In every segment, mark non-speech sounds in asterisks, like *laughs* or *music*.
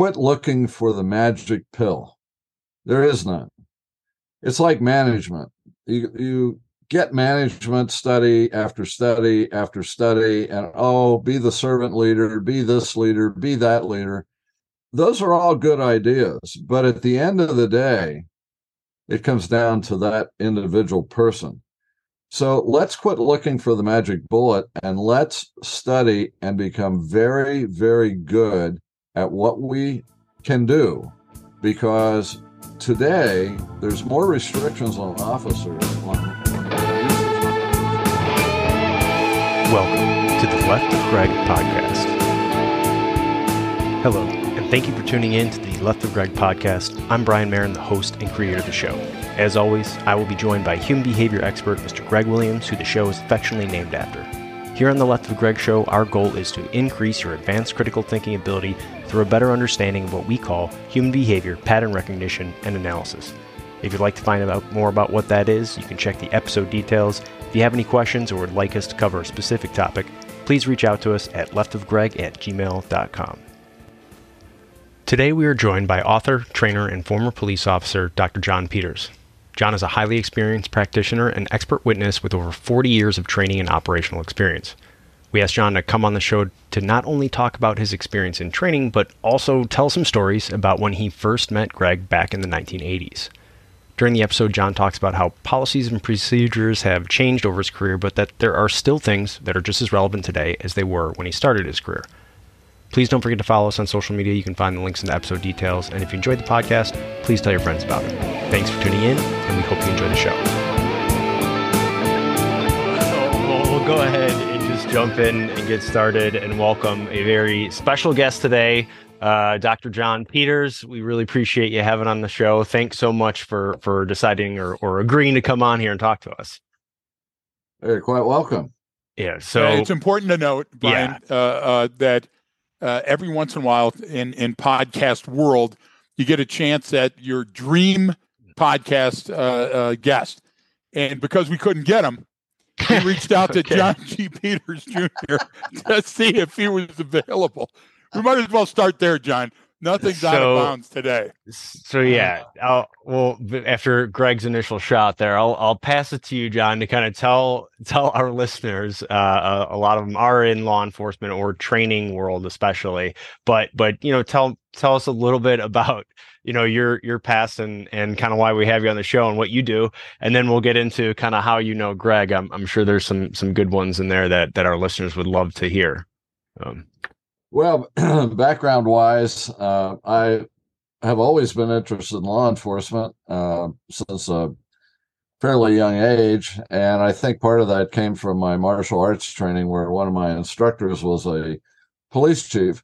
quit looking for the magic pill. There is none. It's like management. You, you get management study after study after study, and oh, be the servant leader, be this leader, be that leader. Those are all good ideas. But at the end of the day, it comes down to that individual person. So let's quit looking for the magic bullet and let's study and become very, very good at what we can do because today there's more restrictions on officers. Welcome to the Left of Greg podcast. Hello, and thank you for tuning in to the Left of Greg podcast. I'm Brian Marren, the host and creator of the show. As always, I will be joined by human behavior expert Mr. Greg Williams, who the show is affectionately named after. Here on the Left of Greg show, our goal is to increase your advanced critical thinking ability through a better understanding of what we call human behavior, pattern recognition, and analysis. If you'd like to find out more about what that is, you can check the episode details. If you have any questions or would like us to cover a specific topic, please reach out to us at leftofgreg at gmail.com. Today we are joined by author, trainer, and former police officer Dr. John Peters. John is a highly experienced practitioner and expert witness with over 40 years of training and operational experience. We asked John to come on the show to not only talk about his experience in training, but also tell some stories about when he first met Greg back in the 1980s. During the episode, John talks about how policies and procedures have changed over his career, but that there are still things that are just as relevant today as they were when he started his career. Please don't forget to follow us on social media. You can find the links in the episode details. And if you enjoyed the podcast, please tell your friends about it. Thanks for tuning in, and we hope you enjoy the show. So we'll, we'll go ahead and just jump in and get started and welcome a very special guest today, uh, Dr. John Peters. We really appreciate you having on the show. Thanks so much for for deciding or, or agreeing to come on here and talk to us. You're quite welcome. Yeah. So Uh, it's important to note, Brian, uh, uh, that uh, every once in a while in in podcast world, you get a chance at your dream podcast uh, uh, guest, and because we couldn't get him, we *laughs* reached out to John G. Peters Jr. *laughs* to see if he was available. We might as well start there, John. Nothing's out of bounds today. So yeah, I'll, well after Greg's initial shot there, I'll I'll pass it to you, John, to kind of tell tell our listeners. Uh, a, a lot of them are in law enforcement or training world, especially. But but you know, tell tell us a little bit about you know your your past and and kind of why we have you on the show and what you do, and then we'll get into kind of how you know Greg. I'm I'm sure there's some some good ones in there that that our listeners would love to hear. Um, Well, *clears throat* background wise, uh, I have always been interested in law enforcement uh, since a fairly young age. And I think part of that came from my martial arts training, where one of my instructors was a police chief.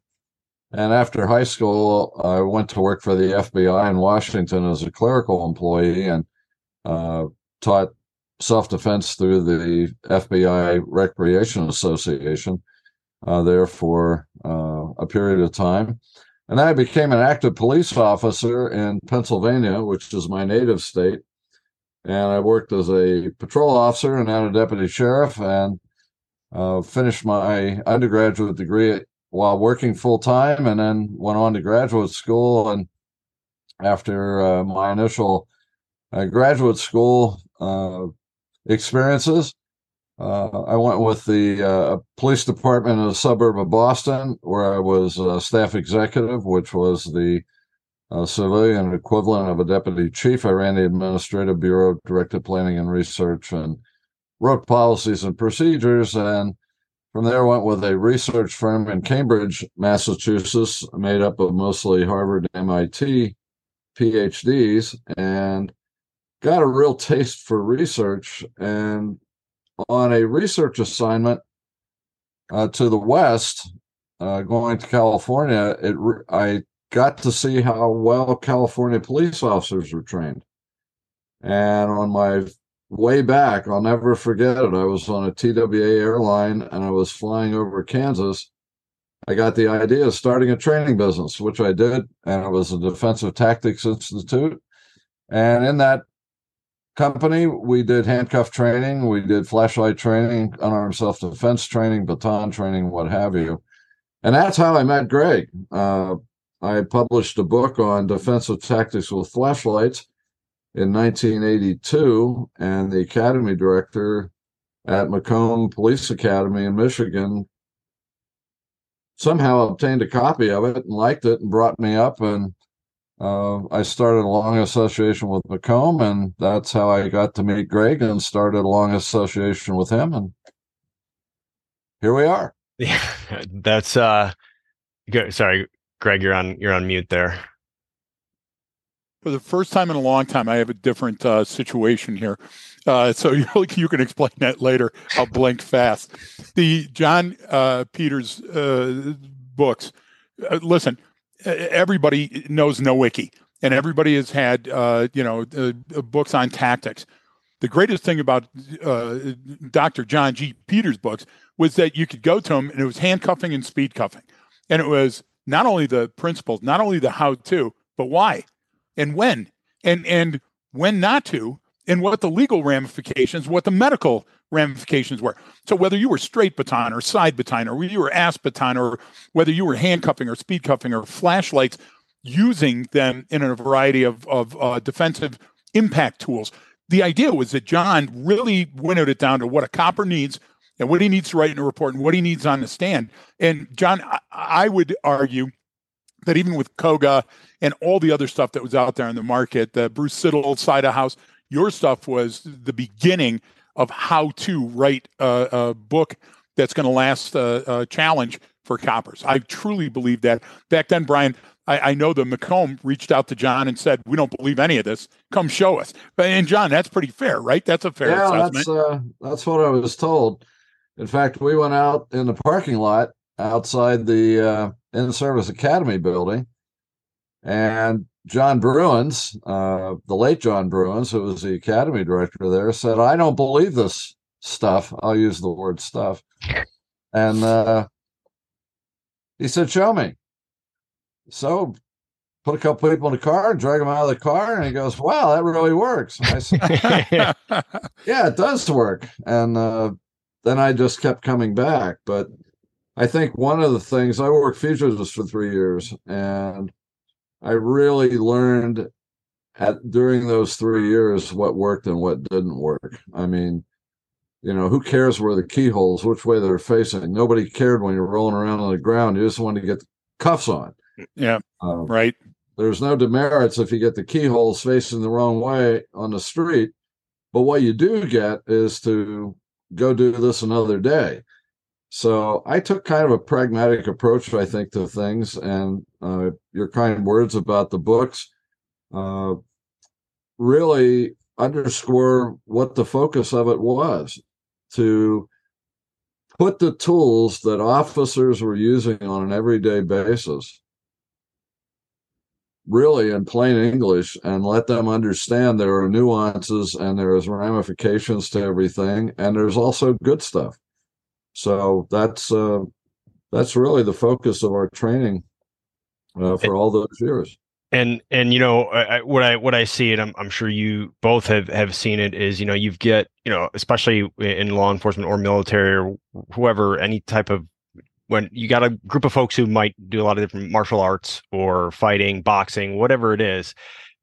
And after high school, I went to work for the FBI in Washington as a clerical employee and uh, taught self defense through the FBI Recreation Association uh, there for uh, a period of time. And I became an active police officer in Pennsylvania, which is my native state. And I worked as a patrol officer and then a deputy sheriff and uh, finished my undergraduate degree while working full time and then went on to graduate school. And after uh, my initial uh, graduate school uh, experiences, uh, I went with the uh, police department in a suburb of Boston, where I was uh, staff executive, which was the uh, civilian equivalent of a deputy chief. I ran the administrative bureau, directed planning and research, and wrote policies and procedures. And from there, went with a research firm in Cambridge, Massachusetts, made up of mostly Harvard, MIT PhDs, and got a real taste for research and on a research assignment uh, to the west, uh, going to California, it re- I got to see how well California police officers were trained. And on my way back, I'll never forget it. I was on a TWA airline and I was flying over Kansas. I got the idea of starting a training business, which I did, and it was a Defensive Tactics Institute. And in that company, we did handcuff training, we did flashlight training, unarmed self defense training, baton training, what have you. And that's how I met Greg. Uh, I published a book on defensive tactics with flashlights in 1982, and the academy director at Macomb Police Academy in Michigan somehow obtained a copy of it and liked it and brought me up and uh, I started a long association with Macomb, and that's how I got to meet Greg and started a long association with him, and here we are. *laughs* Yeah, that's uh, good. Sorry, Greg, you're on you're on mute there. For the first time in a long time, I have a different uh, situation here. Uh, so *laughs* you, you can explain that later. I'll blink fast. The John uh, Peters uh, books. Uh, listen, everybody knows Nowicki, and everybody has had uh, you know uh, books on tactics. The greatest thing about uh, Dr. John G. Peters' books was that you could go to him and it was handcuffing and speed cuffing, and it was not only the principles, not only the how to, but why, and when, and and when not to, and what the legal ramifications, what the medical ramifications were. So whether you were straight baton or side baton, or you were ASP baton, or whether you were handcuffing or speed cuffing or flashlights, using them in a variety of, of uh, defensive impact tools. The idea was that John really winnowed it down to what a copper needs and what he needs to write in a report and what he needs on the stand. And John, I, I would argue that even with Koga and all the other stuff that was out there in the market, the Bruce Siddle side of house, your stuff was the beginning of how to write a, a book that's going to last a, a, challenge for coppers. I truly believe that. Back then, Brian, I, I, know the Macomb reached out to John and said, "We don't believe any of this. Come show us." But and John, that's pretty fair, right? That's a fair yeah, assessment. That's, uh, that's what I was told. In fact, we went out in the parking lot outside the uh, in-service academy building, and John Bruins, uh, the late John Bruins, who was the academy director there, said, I don't believe this stuff. I'll use the word stuff. And uh, he said, Show me. So put a couple people in the car and drag them out of the car. And he goes, Wow, that really works. I said, *laughs* Yeah, it does work. And uh, then I just kept coming back. But I think one of the things I worked futures for three years and I really learned at during those three years what worked and what didn't work. I mean, you know, who cares where the keyholes, which way they're facing? Nobody cared when you're rolling around on the ground. You just wanted to get cuffs on. Yeah. Um, right. There's no demerits if you get the keyholes facing the wrong way on the street. But what you do get is to go do this another day. So I took kind of a pragmatic approach, I think, to things, and uh, your kind words about the books uh, really underscore what the focus of it was to put the tools that officers were using on an everyday basis really in plain English and let them understand there are nuances and there's ramifications to everything and there's also good stuff. So that's uh, that's really the focus of our training uh, for all those years. And and you know I, what I what I see and I'm I'm sure you both have have seen it is you know you get you know especially in law enforcement or military or whoever any type of when you got a group of folks who might do a lot of different martial arts or fighting, boxing, whatever it is,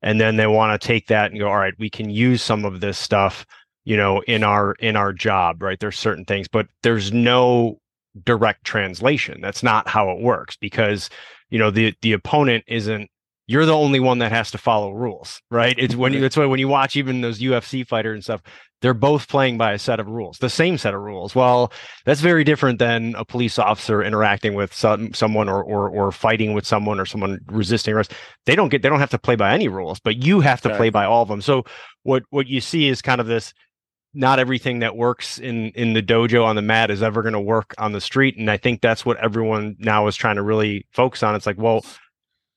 and then they want to take that and go, all right, we can use some of this stuff you know in our in our job right? There's certain things but there's no direct translation. That's not how it works because you know the the opponent isn't you're the only one that has to follow rules right? It's when you it's why when you watch even those ufc fighters and stuff they're both playing by a set of rules the same set of rules. Well that's very different than a police officer interacting with some someone or or, or fighting with someone or someone resisting arrest. They don't get they don't have to play by any rules but you have to okay. play by all of them. So what what you see is kind of this not everything that works in in the dojo on the mat is ever going to work on the street. And i think that's what everyone now is trying to really focus on. It's like well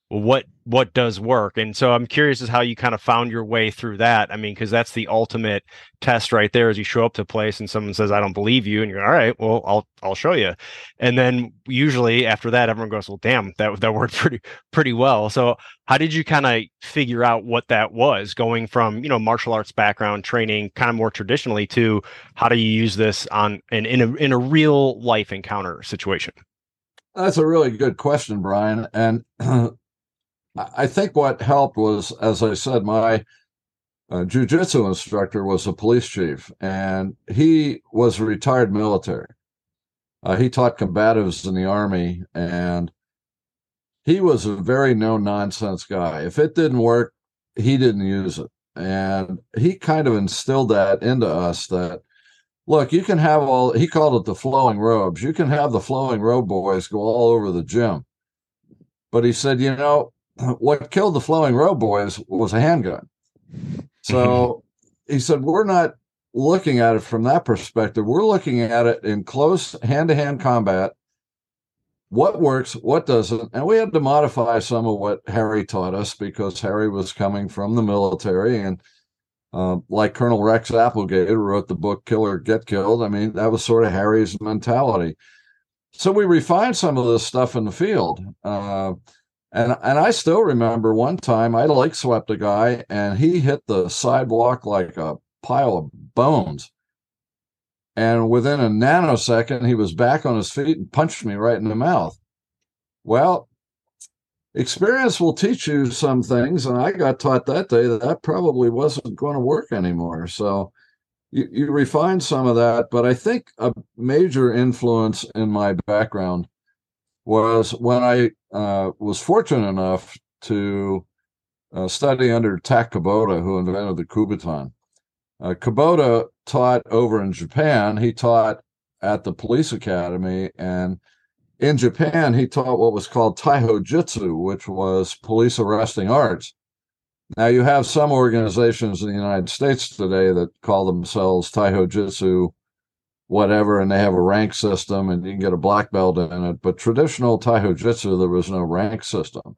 what what does work? And so i'm curious as how you kind of found your way through that. I mean because that's the ultimate test right there as you show up to a place and someone says i don't believe you and you're all right well i'll i'll show you and then usually after that everyone goes well damn that that *laughs* worked pretty pretty well. So how did you kind of figure out what that was going from you know martial arts background training kind of more traditionally to how do you use this on in in a, in a real life encounter situation? That's a really good question brian. And *clears throat* I think what helped was, as I said, my uh, jujitsu instructor was a police chief, and he was a retired military. Uh, he taught combatives in the army, and he was a very no nonsense guy. If it didn't work, he didn't use it, and he kind of instilled that into us that look, you can have all. He called it the flowing robes. You can have the flowing robe boys go all over the gym, but he said, you know, what killed the flowing robe boys was a handgun. So *laughs* he said, we're not looking at it from that perspective. We're looking at it in close hand to hand combat. What works, what doesn't. And we had to modify some of what Harry taught us because Harry was coming from the military. And uh, like Colonel Rex Applegate, wrote the book Kill or Get Killed, I mean, that was sort of Harry's mentality. So we refined some of this stuff in the field. Uh, and and I still remember one time I like swept a guy and he hit the sidewalk like a pile of bones. And within a nanosecond, he was back on his feet and punched me right in the mouth. Well, experience will teach you some things. And I got taught that day that that probably wasn't going to work anymore. So you, you refine some of that. But I think a major influence in my background was when I uh, was fortunate enough to uh, study under Tak Kubota, who invented the Kubotan. Uh, Kubota taught over in Japan. He taught at the police academy, and in Japan, he taught what was called Taiho Jitsu, which was police arresting arts. Now, you have some organizations in the United States today that call themselves Taiho Jitsu whatever, and they have a rank system, and you can get a black belt in it. But traditional Taiho Jitsu, there was no rank system.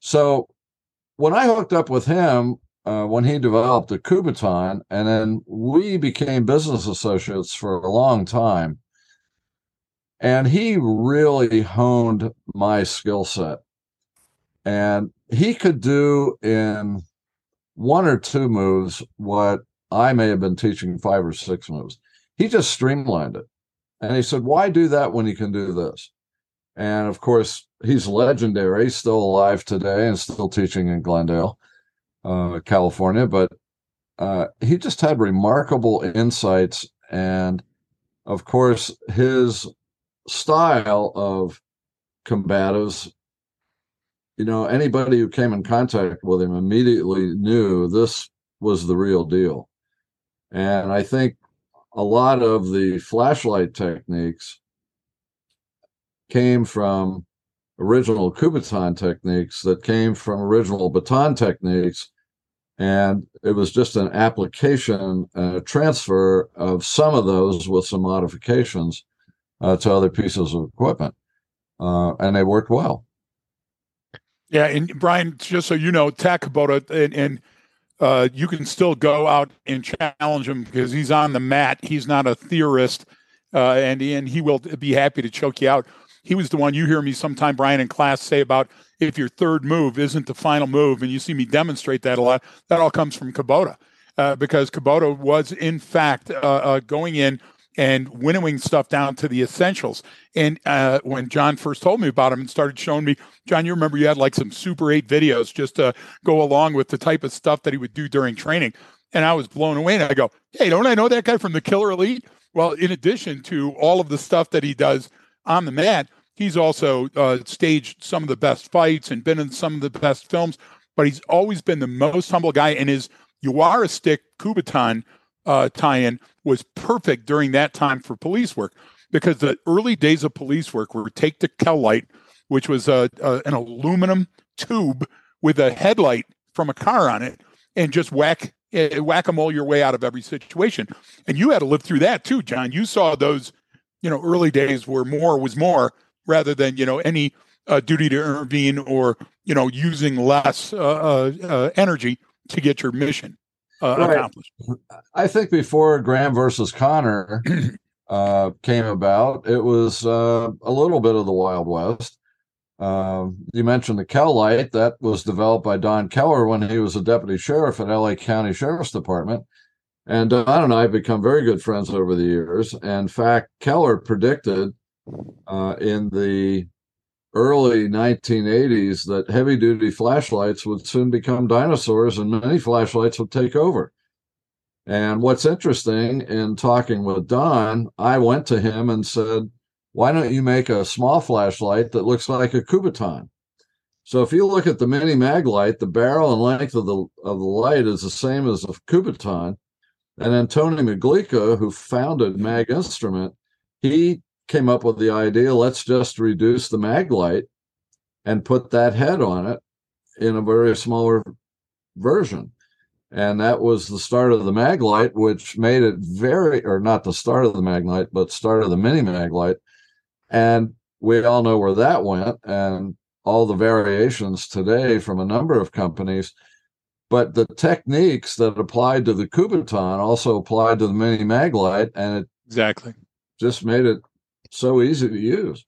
So when I hooked up with him, uh, when he developed the Kubotan, and then we became business associates for a long time. And he really honed my skill set. And he could do in one or two moves what I may have been teaching five or six moves. He just streamlined it. And he said, Why do that when you can do this? And of course, he's legendary. He's still alive today and still teaching in Glendale, uh, California. But uh, he just had remarkable insights. And of course, his style of combatives, you know, anybody who came in contact with him immediately knew this was the real deal. And I think a lot of the flashlight techniques came from original Kubotan techniques that came from original baton techniques. And it was just an application, a transfer of some of those with some modifications uh, to other pieces of equipment. Uh, and they worked well. Yeah. And Brian, just so you know, Tak Kubota and, and uh, you can still go out and challenge him because he's on the mat. He's not a theorist, uh, and and he will be happy to choke you out. He was the one you hear me sometime, Brian, in class say about if your third move isn't the final move, and you see me demonstrate that a lot. That all comes from Kubota, uh, because Kubota was in fact uh, uh, going in and winnowing stuff down to the essentials. And uh, when John first told me about him and started showing me, John, you remember you had like some Super 8 videos just to go along with the type of stuff that he would do during training. And I was blown away. And I go, hey, don't I know that guy from the Killer Elite? Well, in addition to all of the stuff that he does on the mat, he's also uh, staged some of the best fights and been in some of the best films. But he's always been the most humble guy. And his Yawara stick Kubotan uh, tie-in was perfect during that time for police work because the early days of police work were take the Kel-Lite, which was a, a, an aluminum tube with a headlight from a car on it, and just whack uh, whack them all your way out of every situation. And you had to live through that too, John. You saw those, you know, early days where more was more rather than you know any uh, duty to intervene or you know using less uh, uh, uh energy to get your mission uh, right. accomplished. I think before Graham versus Connor *clears throat* uh, came about, it was uh, a little bit of the Wild West. Um, you mentioned the Kel-Lite that was developed by Don Keller when he was a deputy sheriff at LA County Sheriff's Department. And Don and I have become very good friends over the years. In fact, Keller predicted uh, in the early 1980s that heavy duty flashlights would soon become dinosaurs and many flashlights would take over. And what's interesting in talking with Don, I went to him and said, Why don't you make a small flashlight that looks like a Kubotan? So if you look at the mini mag light, the barrel and length of the of the light is the same as a Kubotan. And then Tony Maglica, who founded Mag Instrument, he came up with the idea let's just reduce the mag light and put that head on it in a very smaller version. And that was the start of the mag light which made it very or not the start of the mag light but start of the mini mag light. And we all know where that went and all the variations today from a number of companies. But the techniques that applied to the Kubotan also applied to the mini mag light and it exactly. just made it so easy to use.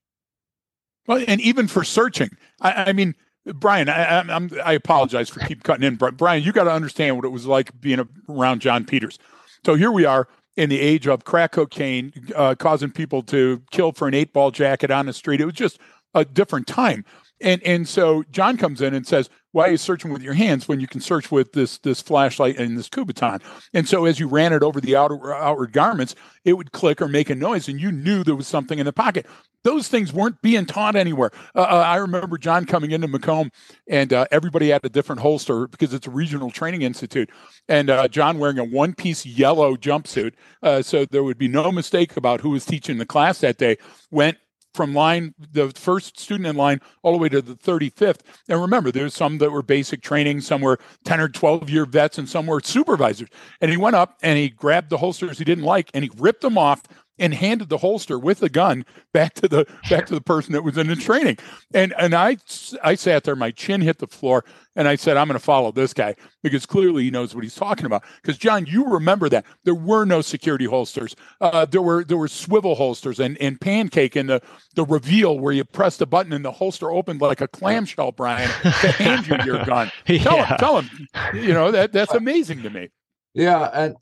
Well, and even for searching, I, I mean, Brian, I, I'm, I apologize for keep cutting in, but Brian, you got to understand what it was like being around John Peters. So here we are in the age of crack cocaine, uh, causing people to kill for an eight ball jacket on the street. It was just a different time. And and so John comes in and says, "Why are you searching with your hands when you can search with this this flashlight and this Kubotan?" And so as you ran it over the outer outward garments, it would click or make a noise, and you knew there was something in the pocket. Those things weren't being taught anywhere. Uh, uh I remember John coming into Macomb, and uh, everybody had a different holster because it's a regional training institute. And uh, John wearing a one piece yellow jumpsuit, uh, so there would be no mistake about who was teaching the class that day. Went from line the first student in line all the way to the 35th and remember there's some that were basic training some were 10 or 12 year vets and some were supervisors. And he went up and he grabbed the holsters he didn't like and he ripped them off and handed the holster with the gun back to the back to the person that was in the training. And and I I sat there, my chin hit the floor, and I said, I'm going to follow this guy because clearly he knows what he's talking about. Because John, you remember that there were no security holsters. Uh, there were there were swivel holsters and and pancake and the the reveal where you press the button and the holster opened like a clamshell, Brian, to hand you your gun. *laughs* yeah. Tell him, tell him. You know that that's amazing to me. Yeah, and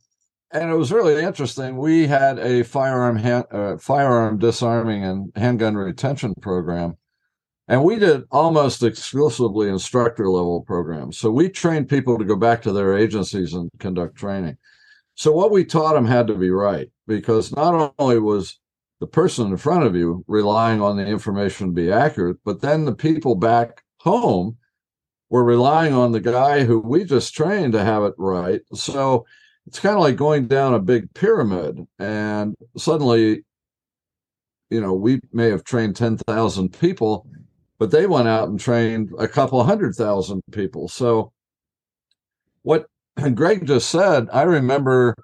and it was really interesting. We had a firearm hand, uh, firearm disarming and handgun retention program, and we did almost exclusively instructor level programs. So we trained people to go back to their agencies and conduct training. So what we taught them had to be right because not only was the person in front of you relying on the information to be accurate, but then the people back home were relying on the guy who we just trained to have it right. So it's kind of like going down a big pyramid and suddenly you know we may have trained 10,000 people but they went out and trained a couple hundred thousand people. So what *clears throat* greg just said i remember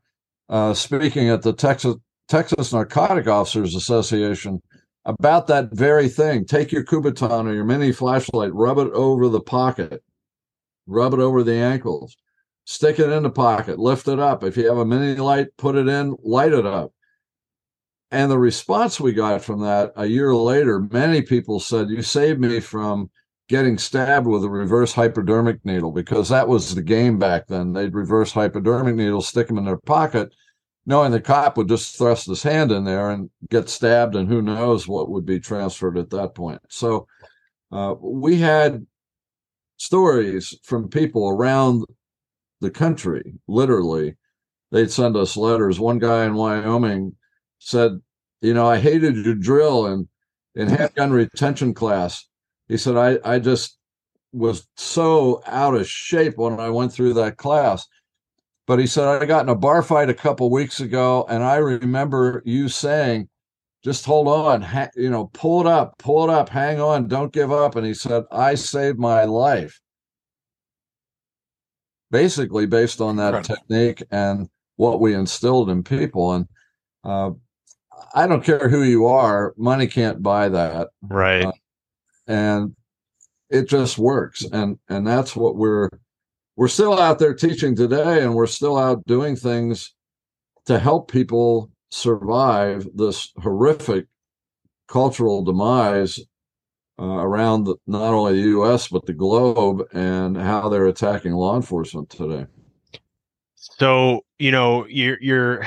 uh, speaking at the texas texas narcotic officers association about that very thing. Take your kubotan or your mini flashlight rub it over the pocket rub it over the ankles stick it in the pocket, lift it up. If you have a mini light, put it in, light it up. And the response we got from that a year later, many people said, You saved me from getting stabbed with a reverse hypodermic needle because that was the game back then. They'd reverse hypodermic needles, stick them in their pocket, knowing the cop would just thrust his hand in there and get stabbed, and who knows what would be transferred at that point. So uh, we had stories from people around the country, literally. They'd send us letters. One guy in Wyoming said, You know, I hated your drill and in handgun retention class. He said, I, I just was so out of shape when I went through that class. But he said, I got in a bar fight a couple weeks ago, and I remember you saying, just hold on, ha- you know, pull it up, pull it up, hang on, don't give up. And he said, I saved my life basically based on that right. technique and what we instilled in people. And uh, I don't care who you are, money can't buy that. Right. Uh, and it just works. And and that's what we're we're still out there teaching today and we're still out doing things to help people survive this horrific cultural demise Uh, around the, not only the U.S. but the globe and how they're attacking law enforcement today. So you know you're you're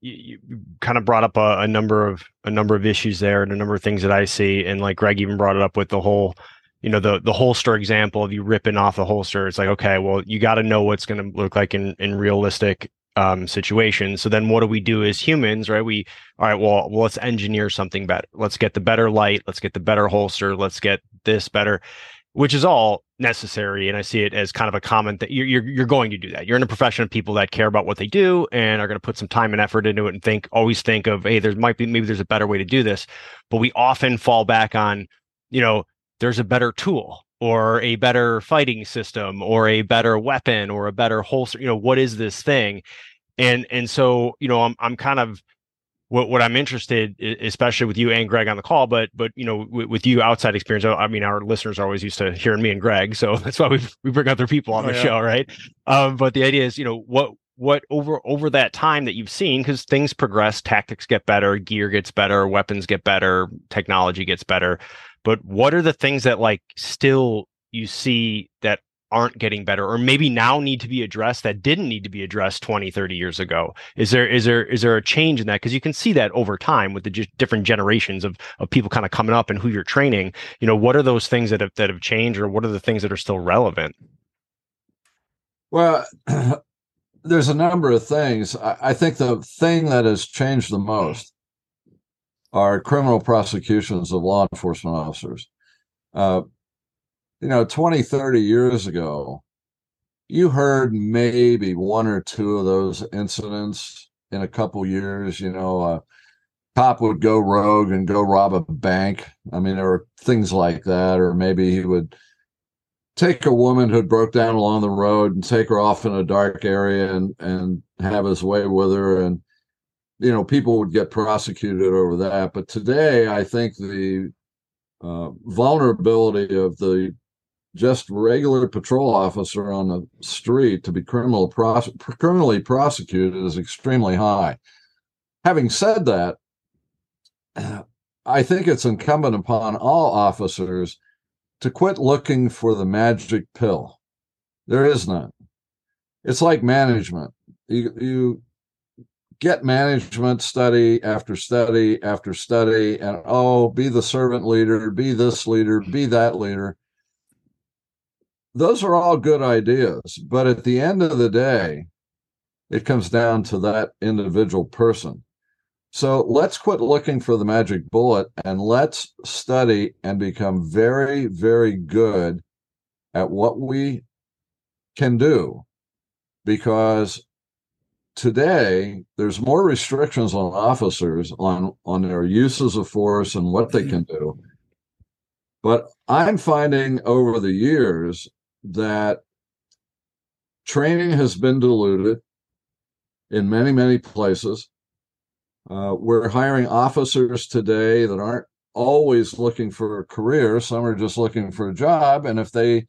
you, you kind of brought up a, a, number of a number of issues there and a number of things that I see, and like Greg even brought it up with the whole, you know, the the holster example of you ripping off the holster. It's like okay, well, you got to know what's going to look like in in realistic um, situations. So then, what do we do as humans, right? We all right, well, well, let's engineer something better. Let's get the better light. Let's get the better holster. Let's get this better which is all necessary and i see it as kind of a comment that you're, you're, you're going to do that you're in a profession of people that care about what they do and are going to put some time and effort into it and think always think of hey there might be maybe there's a better way to do this but we often fall back on you know there's a better tool or a better fighting system or a better weapon or a better holster you know what is this thing and and so you know i'm i'm kind of what what I'm interested, especially with you and Greg on the call, but but you know with, with, you outside experience. I mean, our listeners are always used to hearing me and Greg, so *laughs* that's why we we bring other people on oh, the yeah. show, right? Um, but the idea is, you know, what what over over that time that you've seen, because things progress, tactics get better, gear gets better, weapons get better, technology gets better. But what are the things that like still you see that aren't getting better or maybe now need to be addressed that didn't need to be addressed 20 30 years ago. Is there is there is there a change in that? Because you can see that over time with the j- different generations of of people kind of coming up and who you're training. You know what are those things that have that have changed or what are the things that are still relevant? Well *clears throat* there's a number of things. I, I think the thing that has changed the most are criminal prosecutions of law enforcement officers. Uh, you know 20 30 years ago you heard maybe one or two of those incidents in a couple years you know a cop would go rogue and go rob a bank. I mean there were things like that or maybe he would take a woman who broke down along the road and take her off in a dark area and and have his way with her and you know people would get prosecuted over that. But today i think the uh, vulnerability of the just regular patrol officer on the street to be criminal pros- criminally prosecuted is extremely high. Having said that, I think it's incumbent upon all officers to quit looking for the magic pill. There is none. It's like management. You, you get management study after study after study, and oh, be the servant leader, be this leader, be that leader those are all good ideas, but at the end of the day, it comes down to that individual person. So let's quit looking for the magic bullet and let's study and become very, very good at what we can do. Because today there's more restrictions on officers on, on their uses of force and what they mm-hmm. can do. But I'm finding over the years that training has been diluted in many, many places. Uh, we're hiring officers today that aren't always looking for a career. Some are just looking for a job. And if they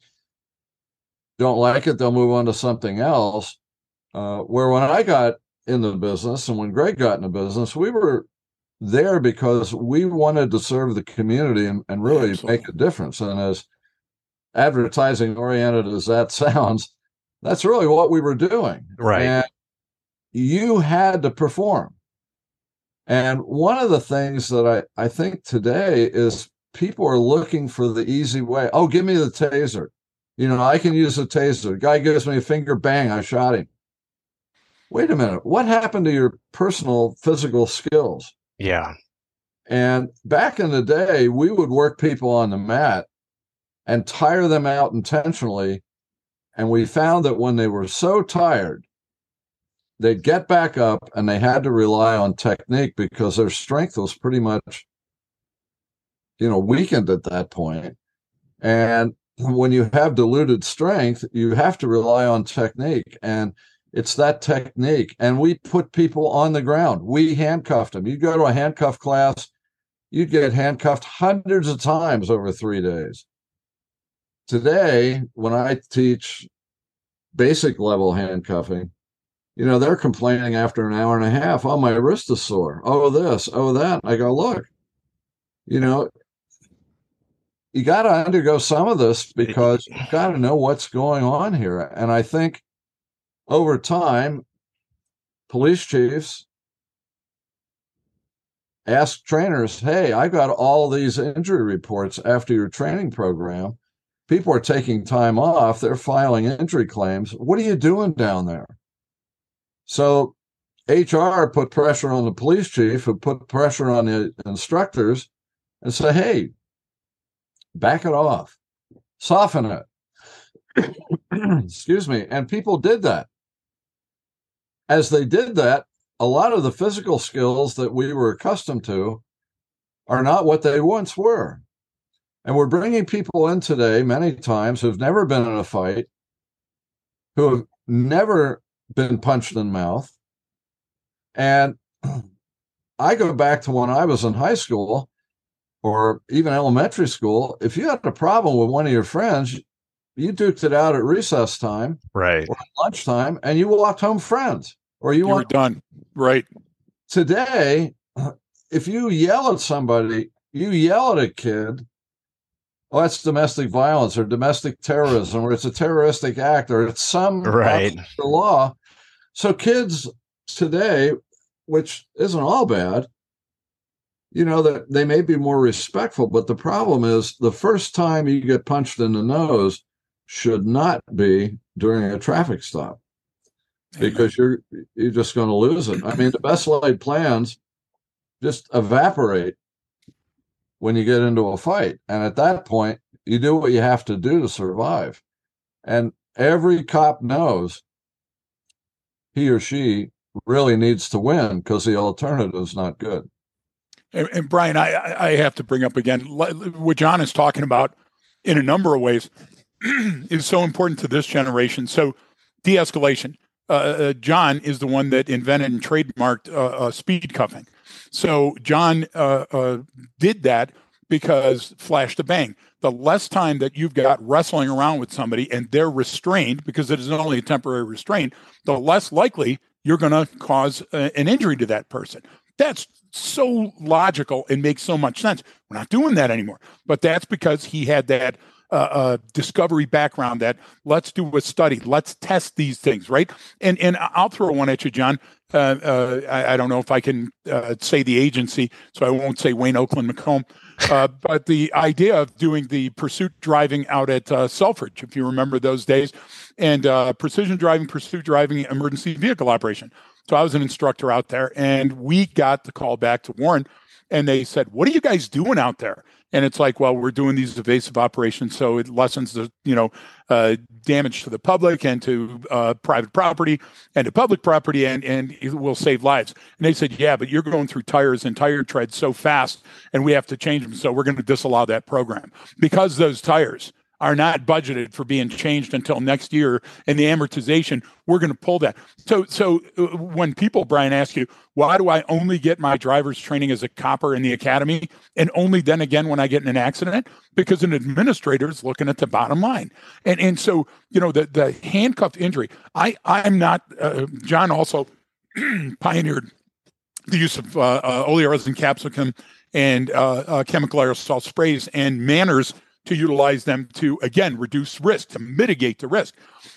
don't like it, they'll move on to something else. Uh, where when I got in the business and when Greg got in the business, we were there because we wanted to serve the community and, and really Absolutely. make a difference. And as advertising oriented as that *laughs* sounds, that's really what we were doing. Right. And you had to perform. And one of the things that I, I think today is people are looking for the easy way. Oh, give me the taser. You know, I can use a taser. guy gives me a finger, bang, I shot him. Wait a minute. What happened to your personal physical skills? Yeah. And back in the day, we would work people on the mat and tire them out intentionally. And we found that when they were so tired, they'd get back up and they had to rely on technique because their strength was pretty much, you know, weakened at that point. And when you have diluted strength, you have to rely on technique. And it's that technique. And we put people on the ground. We handcuffed them. You go to a handcuff class, you'd get handcuffed hundreds of times over three days. Today, when I teach basic level handcuffing, you know, they're complaining after an hour and a half, oh, my wrist is sore. Oh, this, oh, that. I go, look, you know, you got to undergo some of this because you got to know what's going on here. And I think over time, police chiefs ask trainers, hey, I got all these injury reports after your training program. People are taking time off, they're filing injury claims. What are you doing down there? So HR put pressure on the police chief, who put pressure on the instructors and say, hey, back it off, soften it. *clears throat* Excuse me. And people did that. As they did that, a lot of the physical skills that we were accustomed to are not what they once were. And we're bringing people in today, many times, who've never been in a fight, who have never been punched in the mouth. And *clears throat* I go back to when I was in high school or even elementary school. If you had a problem with one of your friends, you duked it out at recess time, right, or lunchtime, and you walked home friends, or you, you were done. Right. Today, *clears throat* if you yell at somebody, you yell at a kid, oh, that's domestic violence or domestic terrorism, or it's a terroristic act, or it's some right law. So kids today, which isn't all bad, you know that they may be more respectful, but the problem is the first time you get punched in the nose should not be during a traffic stop because you're you're just going to lose it. I mean, the best laid plans just evaporate when you get into a fight, and at that point, you do what you have to do to survive. And every cop knows he or she really needs to win because the alternative is not good. And, and Brian, I, I have to bring up again what John is talking about in a number of ways *clears throat* is so important to this generation. So, de escalation. Uh, uh, John is the one that invented and trademarked uh, uh speed cuffing. So, John uh, uh, did that because flash to bang. The less time that you've got wrestling around with somebody and they're restrained, because it is only a temporary restraint, the less likely you're going to cause an injury to that person. That's so logical and makes so much sense. We're not doing that anymore. But that's because he had that uh, uh, discovery background that let's do a study, let's test these things, right? And and I'll throw one at you, John. Uh, uh I, I, don't know if I can uh, say the agency, so I won't say Wayne Oakland Macomb. Uh, *laughs* but the idea of doing the pursuit driving out at Selfridge, if you remember those days, and precision driving, pursuit driving, emergency vehicle operation. So I was an instructor out there, and we got the call back to Warren, and they said, "What are you guys doing out there?" And it's like, well, we're doing these evasive operations, so it lessens the you know uh, damage to the public and to uh, private property and to public property, and and it will save lives. And they said, yeah, but you're going through tires and tire treads so fast, and we have to change them, so we're going to disallow that program because those tires are not budgeted for being changed until next year and the amortization we're going to pull that. So so uh, when people brian ask you why do i only get my driver's training as a copper in the academy and only then again when i get in an accident? Because an administrator is looking at the bottom line. And and so you know the the handcuffed injury i i'm not uh, john also *clears throat* pioneered the use of uh, uh, oleoresin capsicum and uh, uh, chemical aerosol sprays and manners to utilize them to again reduce risk to mitigate the risk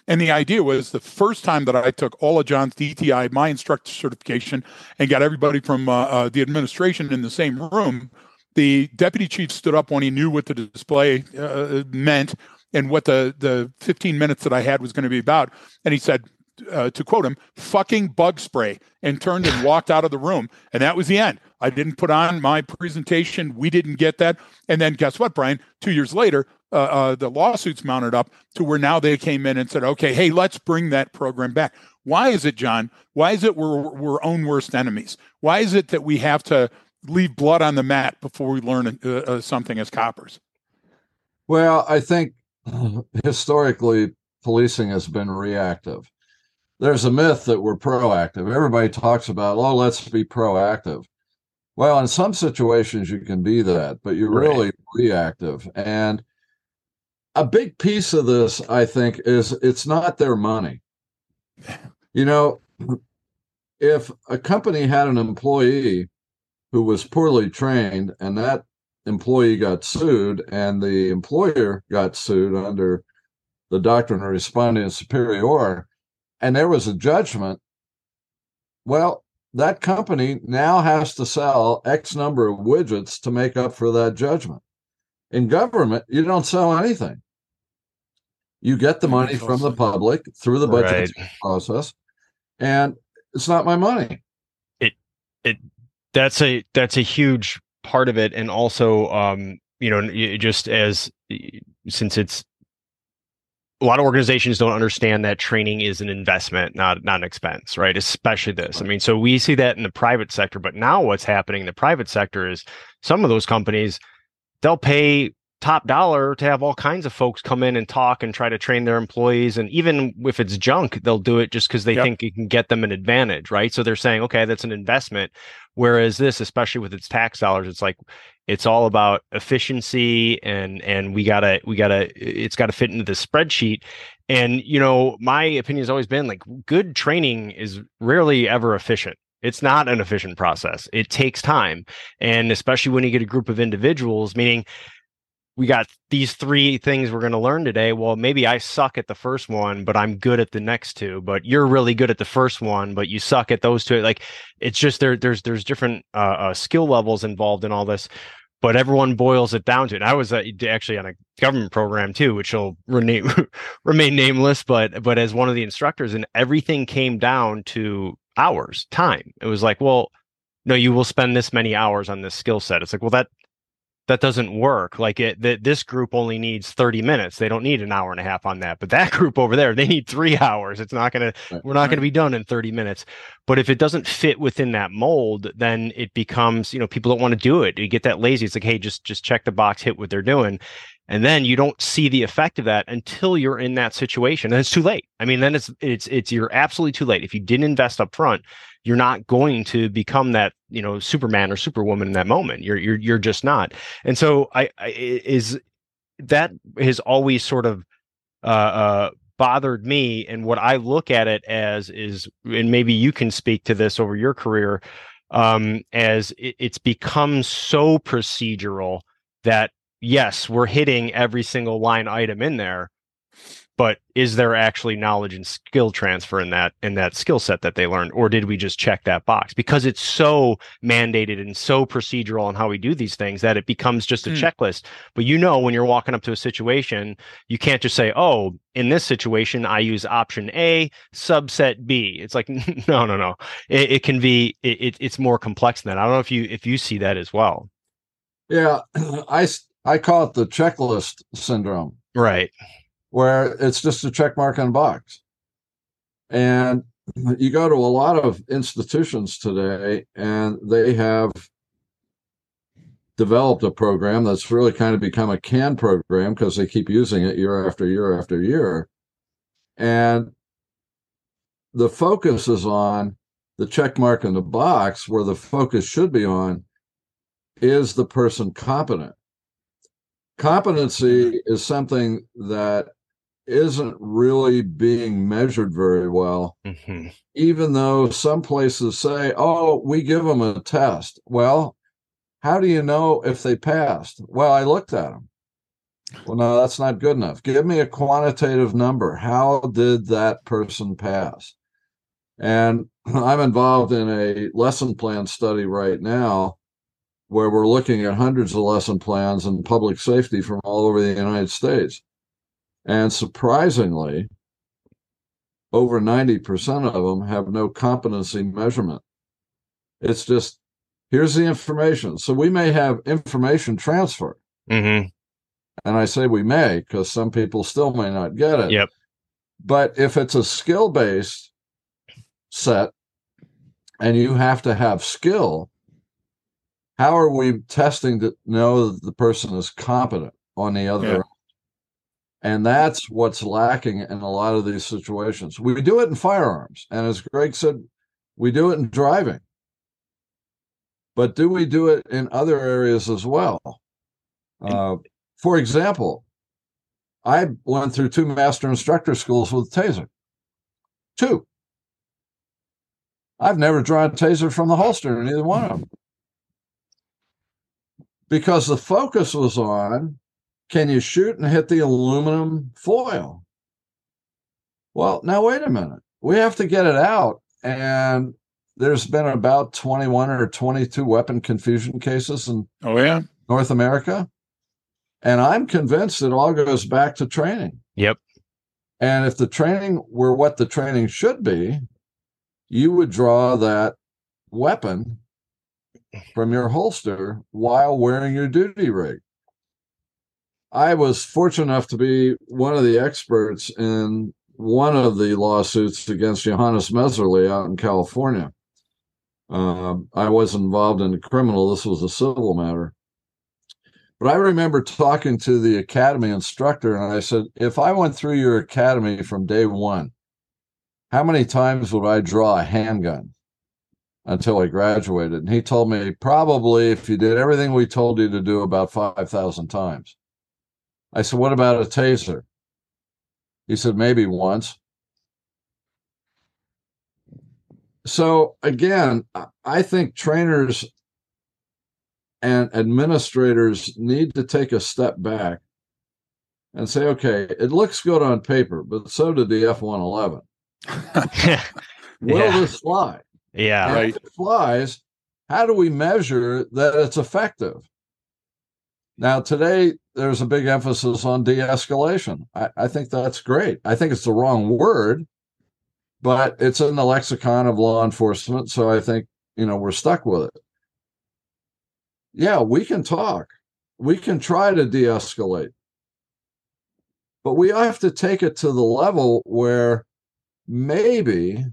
and the idea was the first time that i took all of john's dti my instructor certification and got everybody from uh, uh, the administration in the same room the deputy chief stood up when he knew what the display uh, meant and what the the 15 minutes that i had was going to be about and he said uh, to quote him, fucking bug spray, and turned and walked out of the room. And that was the end. I didn't put on my presentation. We didn't get that. And then guess what, Brian? Two years later, uh, uh, the lawsuits mounted up to where now they came in and said, okay, hey, let's bring that program back. Why is it, John? Why is it we're, we're own worst enemies? Why is it that we have to leave blood on the mat before we learn uh, uh something as coppers? Well, I think historically policing has been reactive there's a myth that we're proactive. Everybody talks about, oh, let's be proactive. Well, in some situations you can be that, but you're right. really reactive. And a big piece of this, I think, is it's not their money. You know, if a company had an employee who was poorly trained and that employee got sued and the employer got sued under the doctrine of respondeat superior, and there was a judgment, well, that company now has to sell X number of widgets to make up for that judgment. In government, you don't sell anything. You get the money from the public through the budget right. process, and it's not my money. It it that's a that's a huge part of it, and also um, you know just as since it's a lot of organizations don't understand that training is an investment, not not an expense, right? Especially this. I mean, so we see that in the private sector, but now what's happening in the private sector is some of those companies they'll pay top dollar to have all kinds of folks come in and talk and try to train their employees. And even if it's junk, they'll do it just because they yep. think it can get them an advantage, right? So they're saying, okay, that's an investment. Whereas this, especially with its tax dollars, it's like it's all about efficiency and and we gotta we gotta it's gotta fit into the spreadsheet. And you know, my opinion has always been like good training is rarely ever efficient it's not an efficient process. It takes time. And especially when you get a group of individuals, meaning we got these three things we're going to learn today. Well, maybe I suck at the first one, but I'm good at the next two. But you're really good at the first one, but you suck at those two. Like it's just there. There's there's different uh, uh, skill levels involved in all this, but everyone boils it down to it. I was uh, actually on a government program too, which will remain *laughs* remain nameless. But but as one of the instructors, and everything came down to hours, time. It was like, well, no, you will spend this many hours on this skill set. It's like, well, that that doesn't work. Like it, that this group only needs 30 minutes. They don't need an hour and a half on that. But that *laughs* group over there, they need three hours. It's not going to, we're not going to be done in 30 minutes. But if it doesn't fit within that mold, then it becomes, you know, people don't want to do it. You get that lazy. It's like, hey, just, just check the box, hit what they're doing. And then you don't see the effect of that until you're in that situation. And it's too late. I mean, then it's, it's, it's, you're absolutely too late. If you didn't invest up front, you're not going to become that you know superman or superwoman in that moment. You're you're you're just not. And so i, I is that has always sort of uh, uh, bothered me and what i look at it as is and maybe you can speak to this over your career um, as it, it's become so procedural that yes we're hitting every single line item in there but is there actually knowledge and skill transfer in that in that skill set that they learned? Or did we just check that box? Because it's so mandated and so procedural on how we do these things that it becomes just a mm. checklist. But you know when you're walking up to a situation you can't just say oh in this situation i use option a subset b. It's like *laughs* no no no. It, it can be it, it's more complex than that. I don't know if you if you see that as well. Yeah *clears throat* i i call it the checklist syndrome. Right where it's just a check mark on box. And you go to a lot of institutions today, and they have developed a program that's really kind of become a CAN program because they keep using it year after year after year. And the focus is on the check mark in the box, where the focus should be on is the person competent? Competency mm-hmm. is something that isn't really being measured very well, mm-hmm. even though some places say, oh, we give them a test. Well, how do you know if they passed? Well, I looked at them. Well, no, that's not good enough. Give me a quantitative number. How did that person pass? And *clears throat* I'm involved in a lesson plan study right now where we're looking at hundreds of lesson plans in public safety from all over the United States. And surprisingly, over 90% of them have no competency measurement. It's just, here's the information. So we may have information transfer. Mm-hmm. And I say we may because some people still may not get it. Yep. But if it's a skill based set and you have to have skill, how are we testing to know that the person is competent on the other yeah. And that's what's lacking in a lot of these situations. We do it in firearms. And as Greg said, we do it in driving. But do we do it in other areas as well? Uh, for example, I went through two master instructor schools with Taser. Two. I've never drawn a Taser from the holster in either one of them. Because the focus was on can you shoot and hit the aluminum foil? Well, now wait a minute. We have to get it out. And there's been about 21 or 22 weapon confusion cases in oh yeah North America. And I'm convinced it all goes back to training. Yep. And if the training were what the training should be, you would draw that weapon from your holster while wearing your duty rig. I was fortunate enough to be one of the experts in one of the lawsuits against Johannes Mehserle out in California. Uh, I wasn't involved in a criminal, this was a civil matter. But I remember talking to the academy instructor, and I said, if I went through your academy from day one, how many times would I draw a handgun until I graduated? And he told me, probably if you did everything we told you to do, about 5,000 times. I said, What about a taser? He said, Maybe once. So again, I think trainers and administrators need to take a step back and say, okay, it looks good on paper, but so did the F 111. *laughs* Will yeah. this fly? Yeah. And right. If it flies, how do we measure that it's effective? Now, today, there's a big emphasis on de escalation. I, I, think that's great. I think it's the wrong word, but it's in the lexicon of law enforcement. So I think, you know, we're stuck with it. Yeah, we can talk, we can try to de escalate, but we have to take it to the level where maybe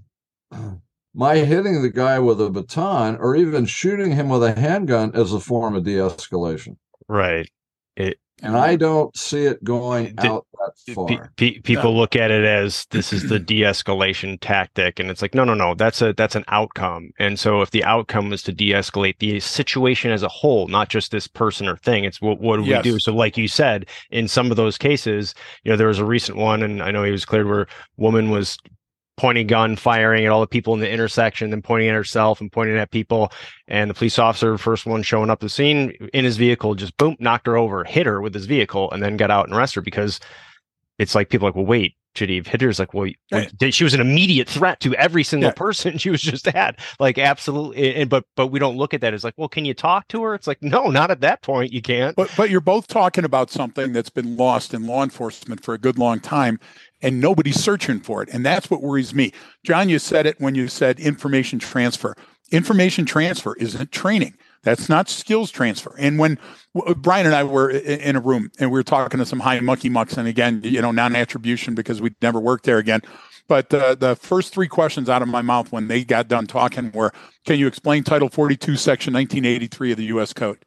my hitting the guy with a baton or even shooting him with a handgun is a form of de escalation. Right. It, and I don't see it going the, out that far. Pe- people no. look at it as this is the *clears throat* de-escalation tactic, and it's like, no, no, no, that's a that's an outcome. And so, if the outcome is to de-escalate the situation as a whole, not just this person or thing, it's what what do yes. we do? So, like you said, in some of those cases, you know, there was a recent one, and I know he was cleared where woman was pointing gun, firing at all the people in the intersection, then pointing at herself and pointing at people. And the police officer, first one showing up the scene in his vehicle, just boom, knocked her over, hit her with his vehicle, and then got out and arrested her because it's like people like, well, wait, should he hit her? It's like, well, she was an immediate threat to every single yeah. person *laughs* she was just at. Like, absolutely. And but but we don't look at that as like, well, can you talk to her? It's like, no, not at that point. You can't. But but you're both talking about something that's been lost in law enforcement for a good long time, and nobody's searching for it. And that's what worries me. John, you said it when you said information transfer. Information transfer isn't training. That's not skills transfer. And when Brian and I were in a room and we were talking to some high mucky mucks, and again, you know, non attribution because we'd never worked there again. But uh, the first three questions out of my mouth when they got done talking were Can you explain Title 42, Section 1983 of the U.S. Code?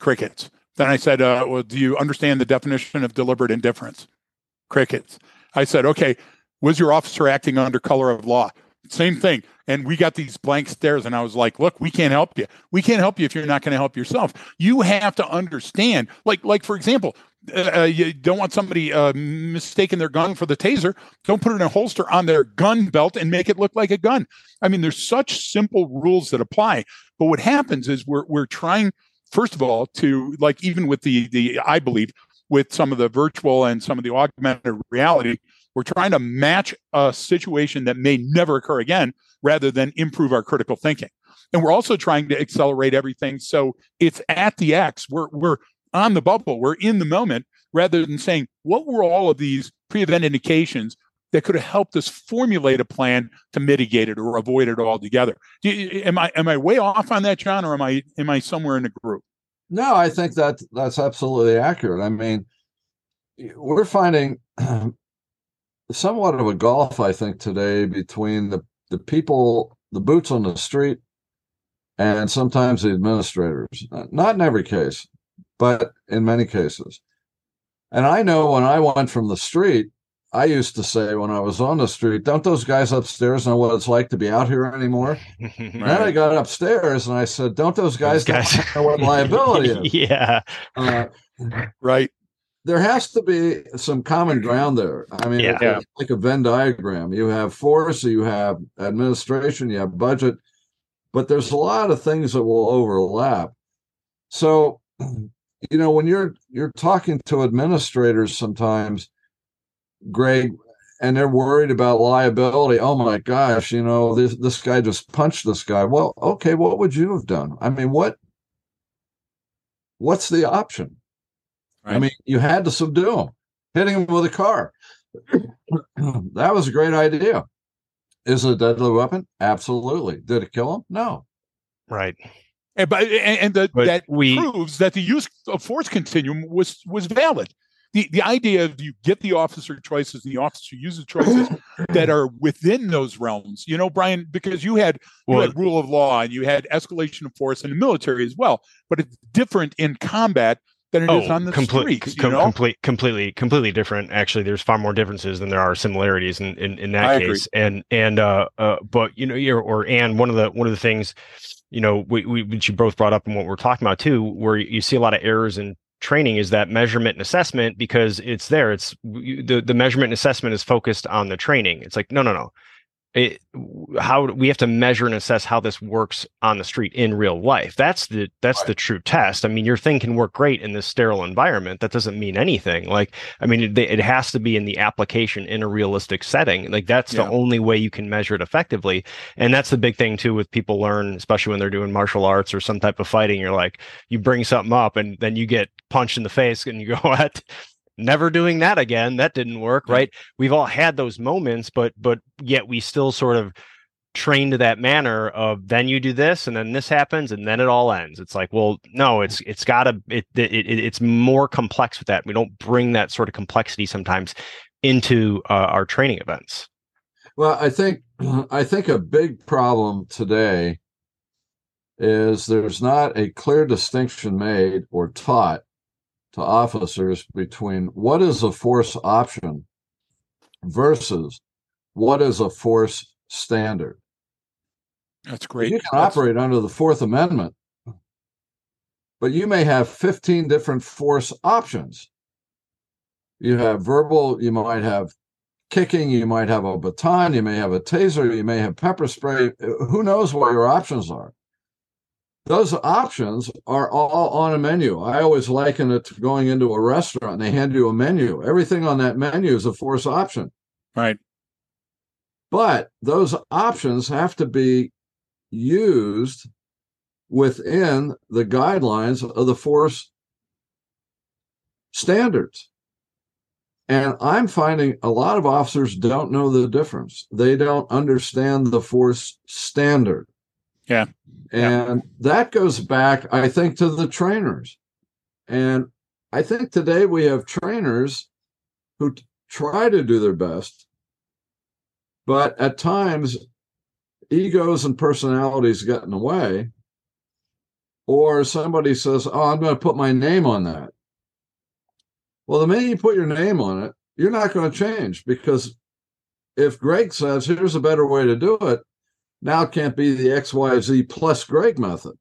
Crickets. Then I said, uh, Well, do you understand the definition of deliberate indifference? Crickets. I said, okay, was your officer acting under color of law? Same thing. And we got these blank stares, and I was like, look, we can't help you. We can't help you if you're not going to help yourself. You have to understand, like, like for example, uh, uh, you don't want somebody uh, mistaking their gun for the taser. Don't put it in a holster on their gun belt and make it look like a gun. I mean, there's such simple rules that apply. But what happens is we're we're trying, first of all, to like even with the the I believe with some of the virtual and some of the augmented reality, we're trying to match a situation that may never occur again rather than improve our critical thinking. And we're also trying to accelerate everything so it's at the X. We're we're on the bubble. We're in the moment rather than saying what were all of these pre-event indications that could have helped us formulate a plan to mitigate it or avoid it altogether. Am I am I way off on that, John, or am I am I somewhere in the group? No, I think that that's absolutely accurate. I mean, we're finding *clears throat* somewhat of a gulf, I think, today between the, the people, the boots on the street, and sometimes the administrators. Not in every case, but in many cases. And I know when I went from the street, I used to say when I was on the street, don't those guys upstairs know what it's like to be out here anymore? *laughs* right. Then I got upstairs and I said, don't those guys, those guys... *laughs* know what liability is? *laughs* yeah. Uh, right. There has to be some common ground there. I mean, yeah. it's like a Venn diagram. You have force, you have administration, you have budget, but there's a lot of things that will overlap. So, *clears throat* you know, when you're you're talking to administrators sometimes, Greg, and they're worried about liability. Oh my gosh, you know, this this guy just punched this guy. Well, okay, what would you have done? I mean, what what's the option? Right. I mean, you had to subdue him, hitting him with a car. *clears throat* that was a great idea. Is it a deadly weapon? Absolutely. Did it kill him? No. Right. And, but, and, and the, that we, proves that the use of force continuum was was valid the, the idea of you get the officer choices and the officer uses choices *laughs* that are within those realms. You know, Brian, because you had you had rule of law and you had escalation of force in the military as well, but it's different in combat than it oh, is on the complete, streets. Com- complete, completely, completely different. Actually, there's far more differences than there are similarities in in, in that I case. Agree. And and uh, uh, but you know, or, or and one of the one of the things you know, we, we, which you both brought up and what we're talking about too, where you see a lot of errors in training is that measurement and assessment because it's there. It's the, the measurement and assessment is focused on the training. It's like no no no it, how we have to measure and assess how this works on the street in real life. That's the that's right. the true test. I mean your thing can work great in this sterile environment. That doesn't mean anything. Like i mean it, it has to be in the application in a realistic setting. Like that's yeah. the only way you can measure it effectively. And that's the big thing too with people learn especially when they're doing martial arts or some type of fighting. You're like you bring something up and then you get punched in the face and you go *laughs* what never doing that again. That didn't work right? We've all had those moments but but yet we still sort of train to that manner of then you do this and then this happens and then it all ends. It's like well no it's it's gotta it, it, it it's more complex with that. We don't bring that sort of complexity sometimes into uh, our training events. Well i think *clears throat* i think a big problem today is there's not a clear distinction made or taught to officers between what is a force option versus what is a force standard. That's great. You can That's... operate under the Fourth Amendment, but you may have 15 different force options. You have verbal, you might have kicking, you might have a baton, you may have a taser, you may have pepper spray. Who knows what your options are? Those options are all on a menu. I always liken it to going into a restaurant and they hand you a menu. Everything on that menu is a force option. Right. But those options have to be used within the guidelines of the force standards. And I'm finding a lot of officers don't know the difference. They don't understand the force standard. Yeah. And yeah. that goes back, I think, to the trainers. And I think today we have trainers who t- try to do their best, but at times egos and personalities get in the way. Or somebody says, Oh, I'm going to put my name on that. Well, the minute you put your name on it, you're not going to change because if Greg says, Here's a better way to do it, now it can't be the XYZ plus Greg method.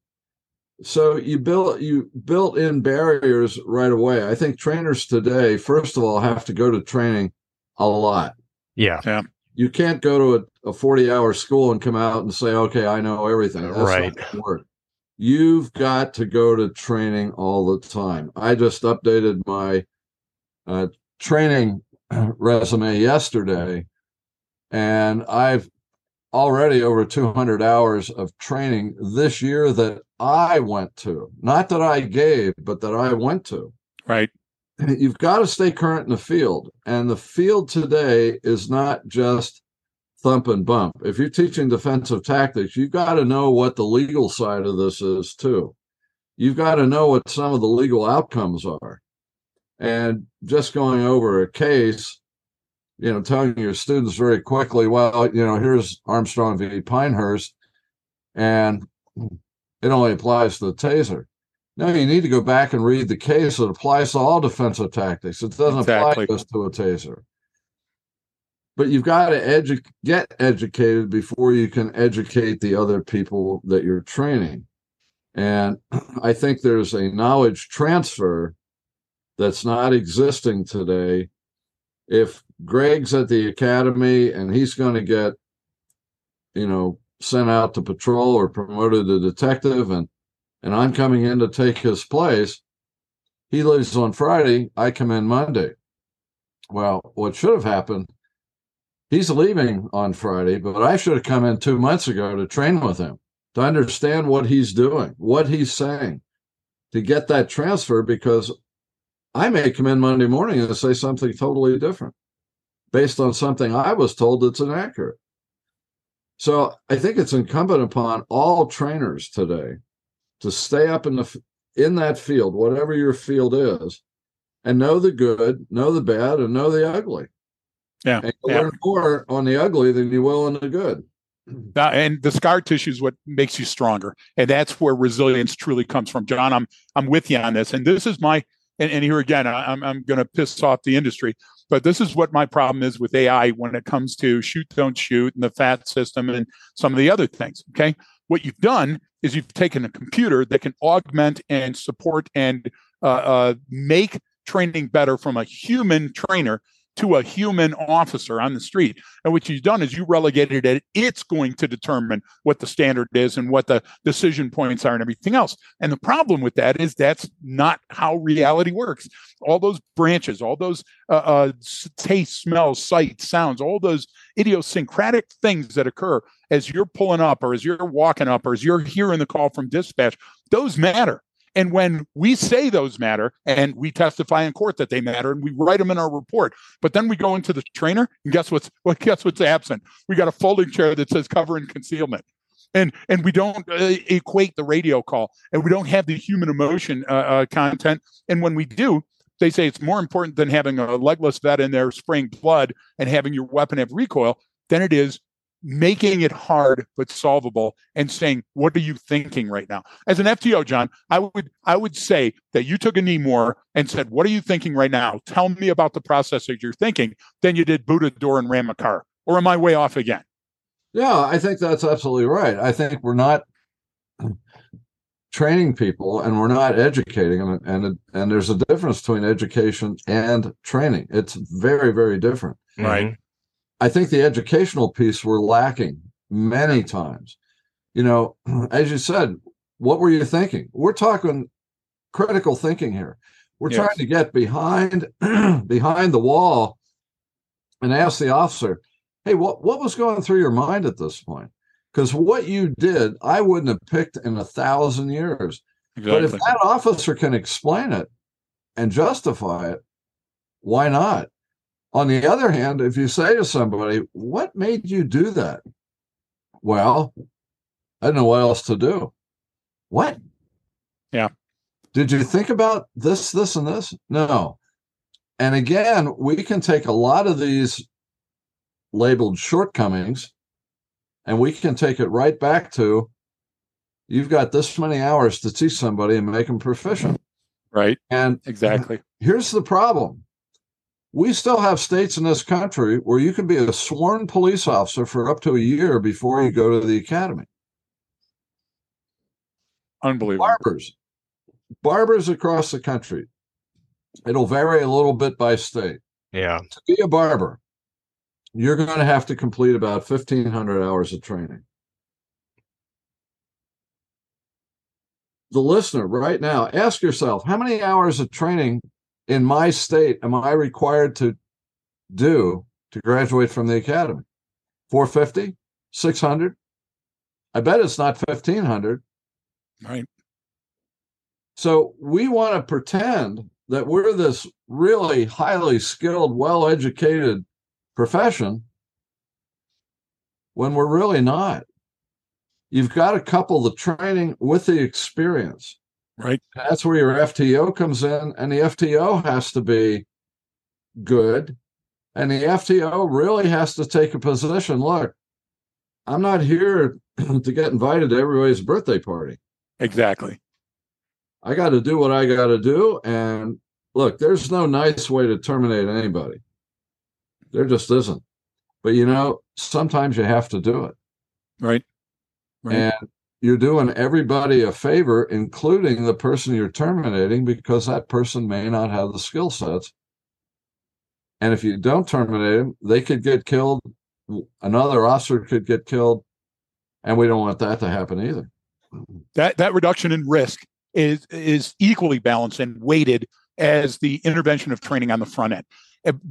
So you built you built in barriers right away. I think trainers today, first of all, have to go to training a lot. Yeah. Yeah. You can't go to a, a 40 hour school and come out and say, okay, I know everything. That's right. You've got to go to training all the time. I just updated my uh, training *clears throat* resume yesterday, and I've already over 200 hours of training this year that I went to, not that I gave, but that I went to. Right. *clears throat* You've got to stay current in the field. And the field today is not just thump and bump. If you're teaching defensive tactics, you've got to know what the legal side of this is too. You've got to know what some of the legal outcomes are. And just going over a case you know, telling your students very quickly, well, you know, here's Armstrong v. Pinehurst, and it only applies to the taser. No, you need to go back and read the case. It applies to all defensive tactics. It doesn't exactly. apply just to a taser. But you've got to edu- get educated before you can educate the other people that you're training. And *clears throat* I think there's a knowledge transfer that's not existing today. If Greg's at the academy and he's going to get, you know, sent out to patrol or promoted to detective and and I'm coming in to take his place. He leaves on Friday. I come in Monday. Well, what should have happened he's leaving on Friday, but I should have come in two months ago to train with him to understand what he's doing, what he's saying, to get that transfer because I may come in Monday morning and say something totally different based on something I was told that's inaccurate. So I think it's incumbent upon all trainers today to stay up in the in that field, whatever your field is, and know the good, know the bad, and know the ugly. Yeah, and yeah. learn more on the ugly than you will on the good. And the scar tissue is what makes you stronger, and that's where resilience truly comes from. John, I'm I'm with you on this, and this is my and, and here again, I, I'm I'm going to piss off the industry. But this is what my problem is with AI when it comes to shoot, don't shoot, and the FAT system and some of the other things. Okay. What you've done is you've taken a computer that can augment and support and uh, uh, make training better from a human trainer to a human officer on the street. And what you've done is you relegated it. It's going to determine what the standard is and what the decision points are and everything else. And the problem with that is that's not how reality works. All those branches, all those uh, uh, taste, smells, sight, sounds, all those idiosyncratic things that occur as you're pulling up or as you're walking up or as you're hearing the call from dispatch, those matter. And when we say those matter and we testify in court that they matter and we write them in our report, but then we go into the trainer and guess what's *laughs* well, guess what's absent? We got a folding chair that says cover and concealment. And and we don't uh, equate the radio call and we don't have the human emotion uh, uh, content. And when we do, they say it's more important than having a legless vet in there spraying blood and having your weapon have recoil than it is making it hard but solvable and saying what are you thinking right now? As an fto john i would i would say that you took a knee more and said what are you thinking right now? Tell me about the process that you're thinking than you did boot a door and ram a car or am i way off again? Yeah i think that's absolutely right. I think we're not *clears throat* training people and we're not educating them and and there's a difference between education and training. It's very very different. Right I think the educational piece we're lacking many times. You know, *clears throat* as you said, what were you thinking? We're talking critical thinking here. We're yes. trying to get behind *clears throat* behind the wall and ask the officer, "Hey, what what was going through your mind at this point?" Because what you did, I wouldn't have picked in a thousand years. Exactly. But if that officer can explain it and justify it, why not? On the other hand, if you say to somebody, What made you do that? Well, I don't know what else to do. What? Yeah. Did you think about this, this, and this? No. And again, we can take a lot of these labeled shortcomings and we can take it right back to you've got this many hours to teach somebody and make them proficient. Right. And exactly. Here's the problem we still have states in this country where you can be a sworn police officer for up to a year before you go to the academy. Unbelievable. Barbers, barbers across the country. It'll vary a little bit by state. Yeah. To be a barber, you're going to have to complete about 1,500 hours of training. The listener right now, ask yourself how many hours of training in my state am I required to do to graduate from the academy? 450, 600? I bet it's not 1500. Right. So we want to pretend that we're this really highly skilled, well educated profession when we're really not. You've got to couple the training with the experience. Right. That's where your FTO comes in, and the FTO has to be good. And the FTO really has to take a position. Look, I'm not here *clears throat* to get invited to everybody's birthday party. Exactly. I got to do what I got to do. And look, there's no nice way to terminate anybody. There just isn't. But you know, sometimes you have to do it. Right. right. And you're doing everybody a favor, including the person you're terminating, because that person may not have the skill sets. And if you don't terminate them, they could get killed. Another officer could get killed, and we don't want that to happen either. That that reduction in risk is is equally balanced and weighted as the intervention of training on the front end.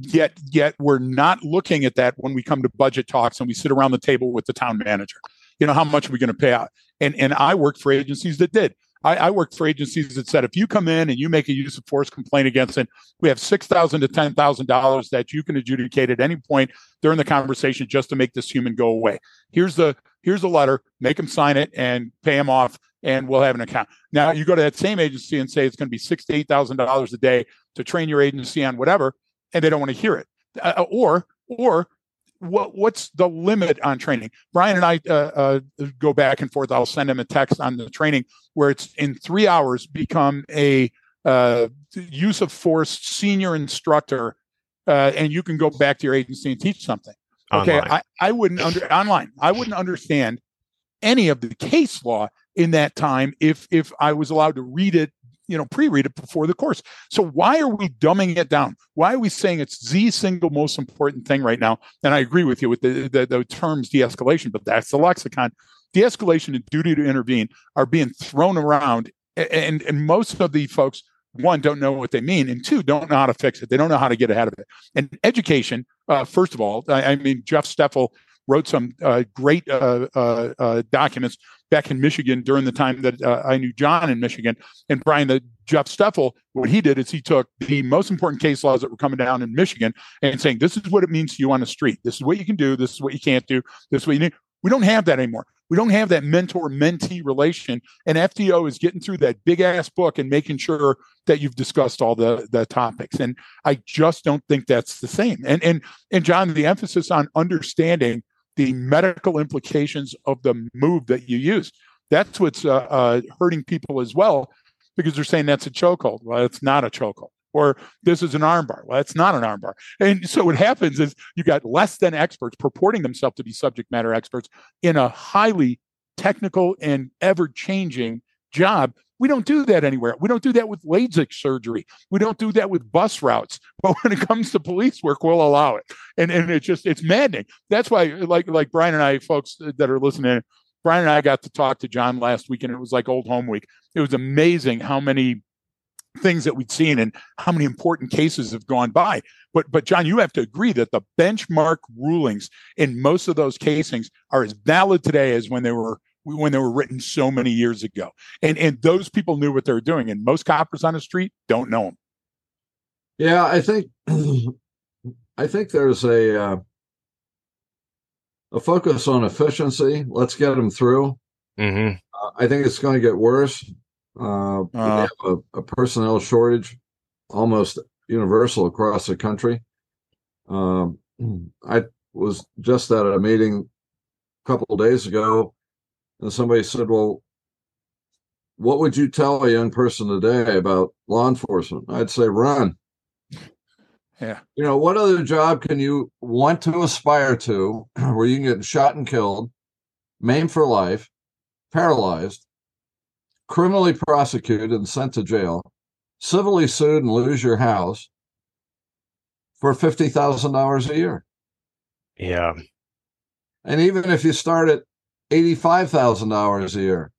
Yet, yet we're not looking at that when we come to budget talks and we sit around the table with the town manager. You know, how much are we going to pay out? And and I worked for agencies that did. I, I worked for agencies that said if you come in and you make a use of force complaint against it, we have six thousand to ten thousand dollars that you can adjudicate at any point during the conversation just to make this human go away. Here's the here's the letter, make them sign it and pay them off, and we'll have an account. Now you go to that same agency and say it's going to be six to eight thousand dollars a day to train your agency on whatever, and they don't want to hear it. Uh, or or what what's the limit on training? Brian and I uh, uh, go back and forth. I'll send him a text on the training where it's in three hours become a uh, use of force senior instructor, uh, and you can go back to your agency and teach something. Okay, I, I wouldn't under online. I wouldn't understand any of the case law in that time if if I was allowed to read it you know pre-read it before the course. So why are we dumbing it down? Why are we saying it's the single most important thing right now? And i agree with you with the, the, the terms de-escalation but that's the lexicon. De-escalation and duty to intervene are being thrown around and and most of the folks one don't know what they mean and two don't know how to fix it. They don't know how to get ahead of it. And education uh, first of all I, I, mean jeff steffel wrote some uh, great uh, uh, uh documents back in Michigan during the time that uh, I knew John in Michigan. And Brian, the Jeff Steffel, what he did is he took the most important case laws that were coming down in Michigan and saying, this is what it means to you on the street. This is what you can do. This is what you can't do. This is what you need. We don't have that anymore. We don't have that mentor mentee relation. And FTO is getting through that big ass book and making sure that you've discussed all the, the topics. And I just don't think that's the same. And and and John, the emphasis on understanding the medical implications of the move that you use. That's what's uh, uh, hurting people as well, because they're saying that's a chokehold. Well, it's not a chokehold. Or this is an armbar. Well, it's not an armbar. And so what happens is you got less than experts purporting themselves to be subject matter experts in a highly technical and ever changing job we don't do that anywhere. We don't do that with LASIK surgery. We don't do that with bus routes. *laughs* But when it comes to police work, we'll allow it. And and it's just it's maddening. That's why like like Brian and I, folks that are listening, Brian and I got to talk to John last week, and it was like old home week. It was amazing how many things that we'd seen and how many important cases have gone by. But but John, you have to agree that the benchmark rulings in most of those casings are as valid today as when they were when they were written so many years ago. And and those people knew what they were doing. And most coppers on the street don't know them. Yeah, I think *clears throat* I think there's a uh, a focus on efficiency. Let's get them through. Mm-hmm. Uh, I think it's going to get worse. Uh, uh, we have a, a, personnel shortage, almost universal across the country. Um, *clears throat* I was just at a meeting a couple of days ago and somebody said, Well, what would you tell a young person today about law enforcement? I'd say run. Yeah. You know, what other job can you want to aspire to *clears throat* where you can get shot and killed, maimed for life, paralyzed, criminally prosecuted and sent to jail, civilly sued and lose your house for $50,000 a year? Yeah. And even if you start at eighty-five thousand dollars a year.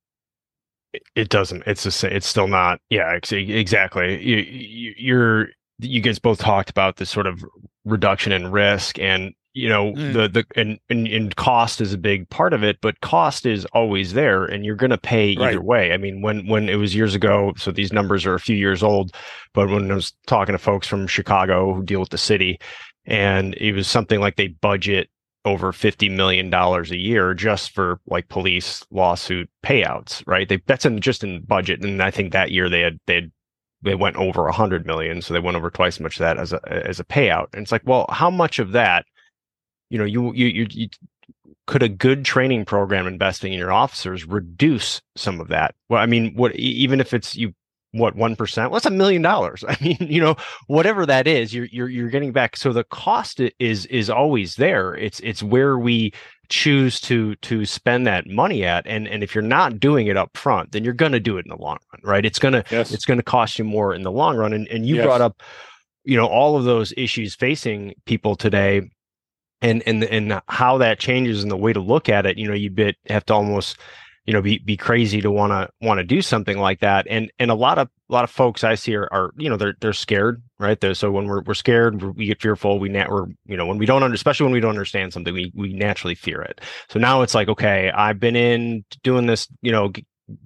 It doesn't. It's the It's still not. Yeah, exactly. You, you, you're. You guys both talked about this sort of reduction in risk, and you know mm. the the and, and, and cost is a big part of it but cost is always there and you're going to pay either right. way i mean when when it was years ago so these numbers are a few years old but when i was talking to folks from chicago who deal with the city and it was something like they budget over $50 million a year just for like police lawsuit payouts, right? They that's in just in budget. And I think that year they had they had they went over a hundred million. So they went over twice as much of that as a as a payout. And it's like, well, how much of that, you know, you you you, you could a good training program investing in your officers reduce some of that? Well, I mean, what even if it's you what one percent? What's a million dollars? *laughs* I mean, you know, whatever that is, you're you're you're getting back. So the cost is is always there. It's it's where we choose to to spend that money at, and and if you're not doing it up front, then you're going to do it in the long run, right? It's gonna yes. it's going to cost you more in the long run. And and you yes. brought up, you know, all of those issues facing people today, and and and how that changes and the way to look at it. You know, you bit have to almost you know be be crazy to want to want to do something like that. And and a lot of a lot of folks i see are, are you know they're they're scared right? There so when we're, we're scared we get fearful we nat we're you know when we don't under, especially when we don't understand something we we naturally fear it. So now it's like okay i've been in doing this you know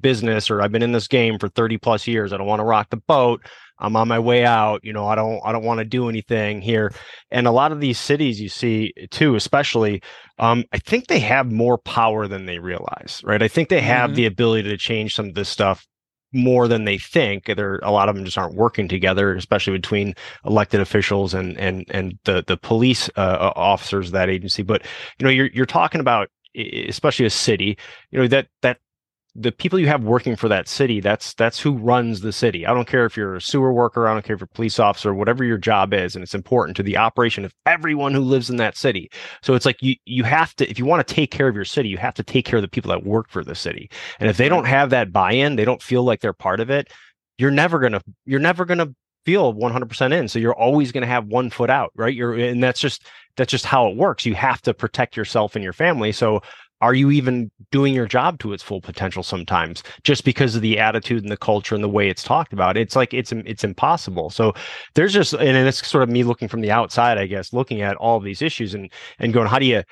business or i've been in this game for 30 plus years. I don't want to rock the boat I'm on my way out. You know, I don't I don't want to do anything here. And a lot of these cities you see too, especially, um, I think they have more power than they realize, right? I think they have mm-hmm. the ability to change some of this stuff more than they think. There, a lot of them just aren't working together, especially between elected officials and and and the the police uh, officers of that agency. But you know, you're you're talking about especially a city, you know that that the people you have working for that city that's that's who runs the city. I don't care if you're a sewer worker i don't care if you're a police officer whatever your job is and it's important to the operation of everyone who lives in that city. So it's like you you have to if you want to take care of your city you have to take care of the people that work for the city. And if they don't have that buy-in they don't feel like they're part of it you're never going to you're never going to feel 100% in. So you're always going to have one foot out right? You're and that's just that's just how it works. You have to protect yourself and your family. So are you even doing your job to its full potential sometimes? Just because of the attitude and the culture and the way it's talked about it's like it's it's impossible. So there's just and it's sort of me looking from the outside i guess looking at all these issues and and going how do you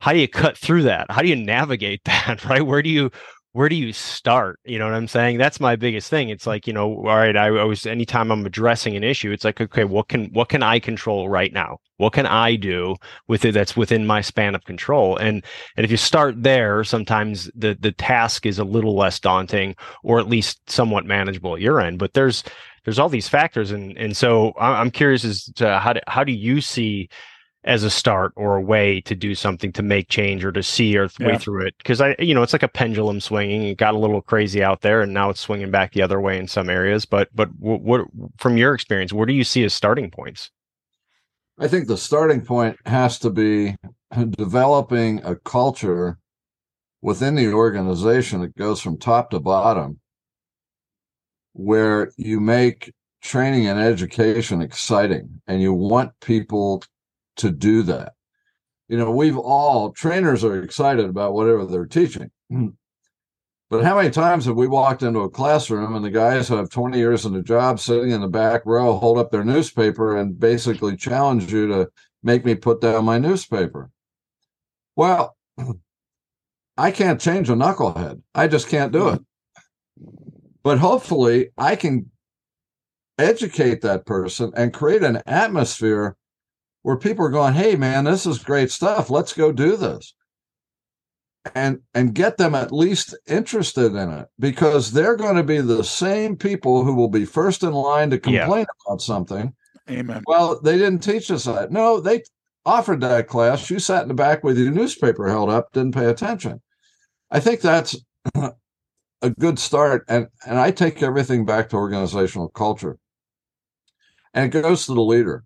how do you cut through that? How do you navigate *laughs* that right? Where do you where do you start? You know what I'm saying? That's my biggest thing. It's like, you know, all right, I always anytime I'm addressing an issue, it's like, okay, what can what can I control right now? What can I do with it that's within my span of control? And and if you start there, sometimes the the task is a little less daunting or at least somewhat manageable at your end. But there's there's all these factors and and so I'm curious as to how do, how do you see as a start or a way to do something to make change or to see your yeah. way through it. Because i you know it's like a pendulum swinging. It got a little crazy out there and now it's swinging back the other way in some areas. But but what, what from your experience where do you see as starting points? I think the starting point has to be developing a culture within the organization that goes from top to bottom where you make training and education exciting and you want people to do that. You know, we've all trainers are excited about whatever they're teaching. *clears throat* But how many times have we walked into a classroom and the guys who have 20 years in the job sitting in the back row hold up their newspaper and basically challenge you to make me put down my newspaper? Well, *clears throat* I can't change a knucklehead. I just can't do it. But hopefully, I can educate that person and create an atmosphere where people are going, "Hey, man, this is great stuff. Let's go do this," and and get them at least interested in it because they're going to be the same people who will be first in line to complain yeah. about something. Amen. Well, they didn't teach us that. No, they offered that class. You sat in the back with your newspaper held up, didn't pay attention. I think that's *clears throat* a good start, and and I take everything back to organizational culture, and it goes to the leader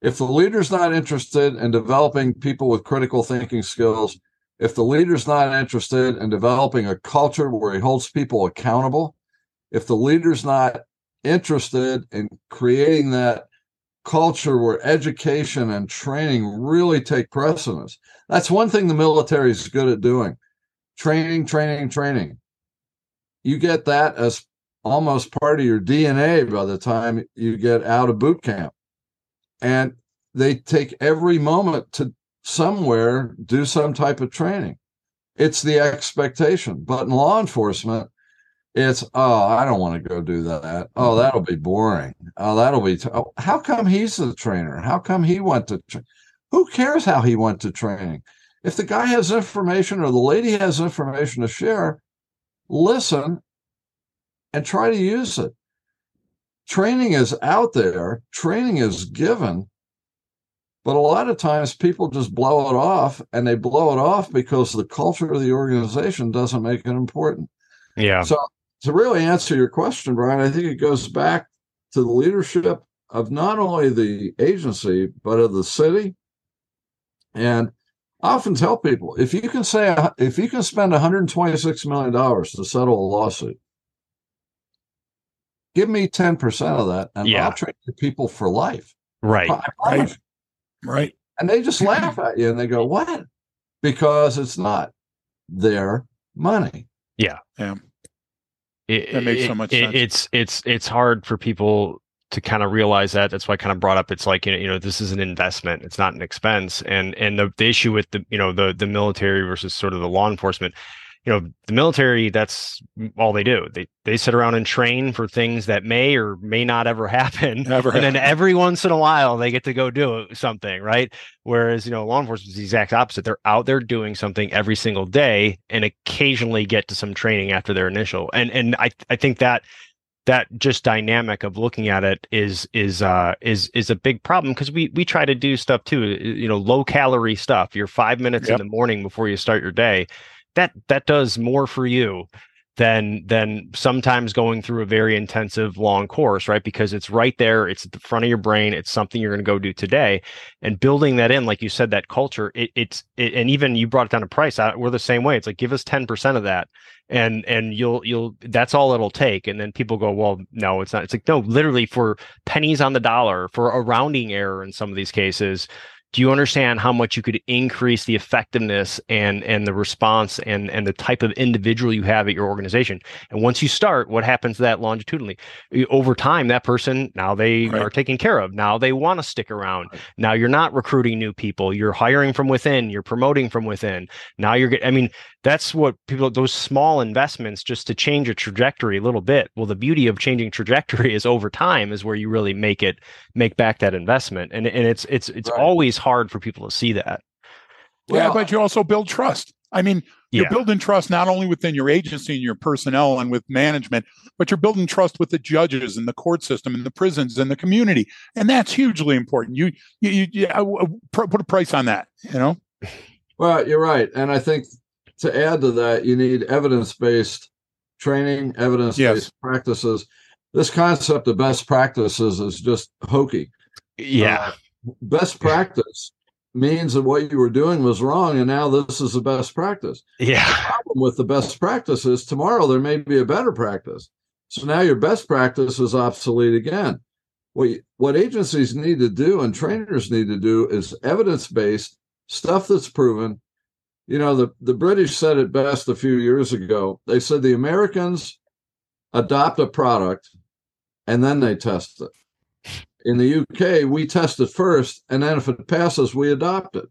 if the leader's not interested in developing people with critical thinking skills, if the leader's not interested in developing a culture where he holds people accountable, if the leader's not interested in creating that culture where education and training really take precedence, that's one thing the military is good at doing training, training, training. You get that as almost part of your DNA by the time you get out of boot camp and they take every moment to somewhere do some type of training. It's the expectation. But in law enforcement, it's oh, I don't want to go do that. Oh, mm-hmm. that'll be boring. Oh, that'll be. T- oh, how come he's the trainer? How come he went to? Tra- Who cares how he went to training? If the guy has information or the lady has information to share, listen and try to use it training is out there, training is given, but a lot of times people just blow it off and they blow it off because the culture of the organization doesn't make it important. Yeah. So to really answer your question, Brian, I think it goes back to the leadership of not only the agency, but of the city. And I often tell people if you can say, if you can spend $126 million to settle a lawsuit, give me 10% of that and yeah. I'll train people for life. Right. Right. Right. And they just *clears throat* laugh at you and they go, What? Because it's not their money. Yeah. Yeah. It, that makes so much it, sense. It's it's it's hard for people to kind of realize that. That's why I kind of brought up. It's like you know, you know, this is an investment. It's not an expense. And and the, the issue with the you know the the military versus sort of the law enforcement you know the military that's all they do. They they sit around and train for things that may or may not ever *laughs* happen. Never and then every once in a while they get to go do something right? Whereas you know law enforcement is the exact opposite. They're out there doing something every single day and occasionally get to some training after their initial. And and i i think that that just dynamic of looking at it is is uh is is a big problem because we we try to do stuff too you know low calorie stuff. Your five minutes Yep. in the morning before you start your day that that does more for you than than sometimes going through a very intensive long course right? Because it's right there it's at the front of your brain it's something you're going to go do today. And building that in like you said that culture it, it's it, and even you brought it down to price I, we're the same way it's like give us 10% of that and and you'll you'll that's all it'll take and then people go well no it's not it's like no literally for pennies on the dollar for a rounding error in some of these cases do you understand how much you could increase the effectiveness and and the response and and the type of individual you have at your organization? And once you start what happens to that longitudinally? Over time that person now they Right. are taken care of. Now they want to stick around. Now you're not recruiting new people. You're hiring from within. You're promoting from within. Now you're getting i mean that's what people those small investments just to change a trajectory a little bit. Well the beauty of changing trajectory is over time is where you really make it make back that investment. And and it's it's it's Right. always hard for people to see that yeah, but you also build trust. I mean, you're Yeah. building trust not only within your agency and your personnel and with management, but you're building trust with the judges and the court system and the prisons and the community, and that's hugely important. You, you, you, you put a price on that. You know, Well, you're right. And I think to add to that, you need evidence based training, evidence based Yes. practices. This concept of best practices is just hokey. yeah Uh, best practice means that what you were doing was wrong, and now this is the best practice. yeah problem with the best practice is tomorrow there may be a better practice. So now your best practice is obsolete again. What, you- what agencies need to do and trainers need to do is evidence based stuff that's proven. You know, the, the British said it best a few years ago. They said the Americans adopt a product and then they test it. In the UK, we test it first, and then if it passes, we adopt it.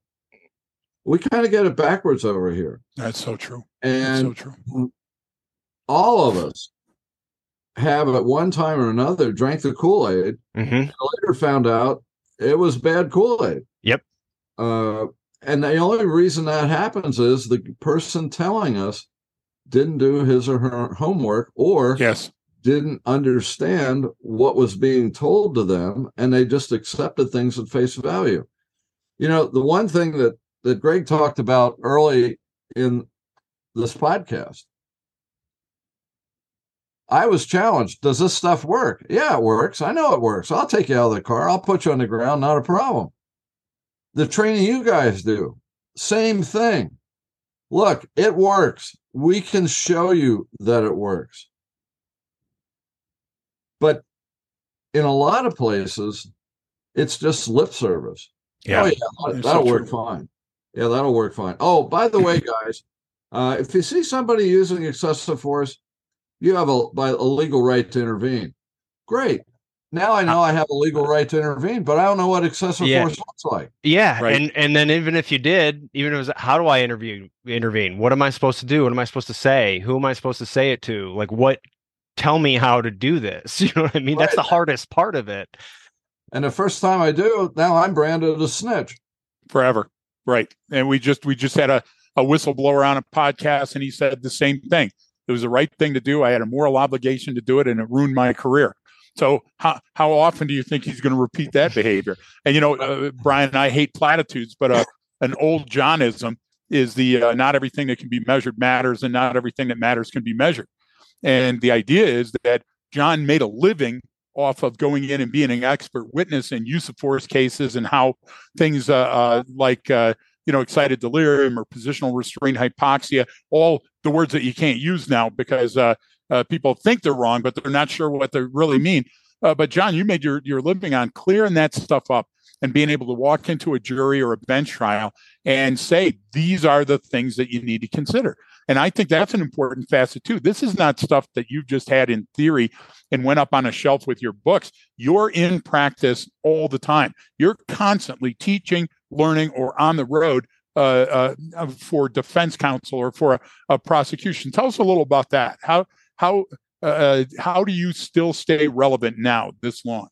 We kind of get it backwards over here. that's so true. That's And so true. all of us have at one time or another drank the Kool-Aid hmm later found out it was bad Kool-Aid. Yep. Uh, and the only reason that happens is the person telling us didn't do his or her homework or Yes, didn't understand what was being told to them and they just accepted things at face value. You know, the one thing that that Greg talked about early in this podcast I was challenged. Does this stuff work? Yeah, it works. I know it works. I'll take you out of the car. I'll put you on the ground. Not a problem. The training you guys do, same thing. Look, it works. We can show you that it works. But in a lot of places, it's just lip service. yeah Oh, yeah, That's that'll so work true. fine. Yeah, that'll work fine. Oh, by the way, guys, uh, if you see somebody using excessive force, you have a, by, a legal right to intervene. Great. Now I know I have a legal right to intervene, but I don't know what excessive Yeah. force looks like. Yeah, Right. and and then even if you did, even if it was how do I interview intervene? What am I supposed to do? What am I supposed to say? Who am I supposed to say it to? Like what tell me how to do this. *laughs* You know what I mean? That's the hardest part of it. And the first time I do, now I'm branded a snitch. forever. Right. And we just we just had a, a whistleblower on a podcast and he said the same thing. It was the right thing to do. I had a moral obligation to do it and it ruined my career. So how how often do you think he's going to repeat that behavior? And you know, uh, Brian, I hate platitudes, but uh, an old Johnism is the uh, not everything that can be measured matters, and not everything that matters can be measured. And the idea is that John made a living off of going in and being an expert witness in use of force cases and how things uh, uh, like uh, you know excited delirium or positional restraint hypoxia, all the words that you can't use now because uh, uh, people think they're wrong, but they're not sure what they really mean. Uh, but John, you made your your living on clearing that stuff up and being able to walk into a jury or a bench trial and say, these are the things that you need to consider. And I think that's an important facet too. This is not stuff that you've just had in theory and went up on a shelf with your books. You're in practice all the time. You're constantly teaching, learning, or on the road uh, uh, for defense counsel or for a, a, prosecution. Tell us a little about that. How how uh, uh how do you still stay relevant now this long?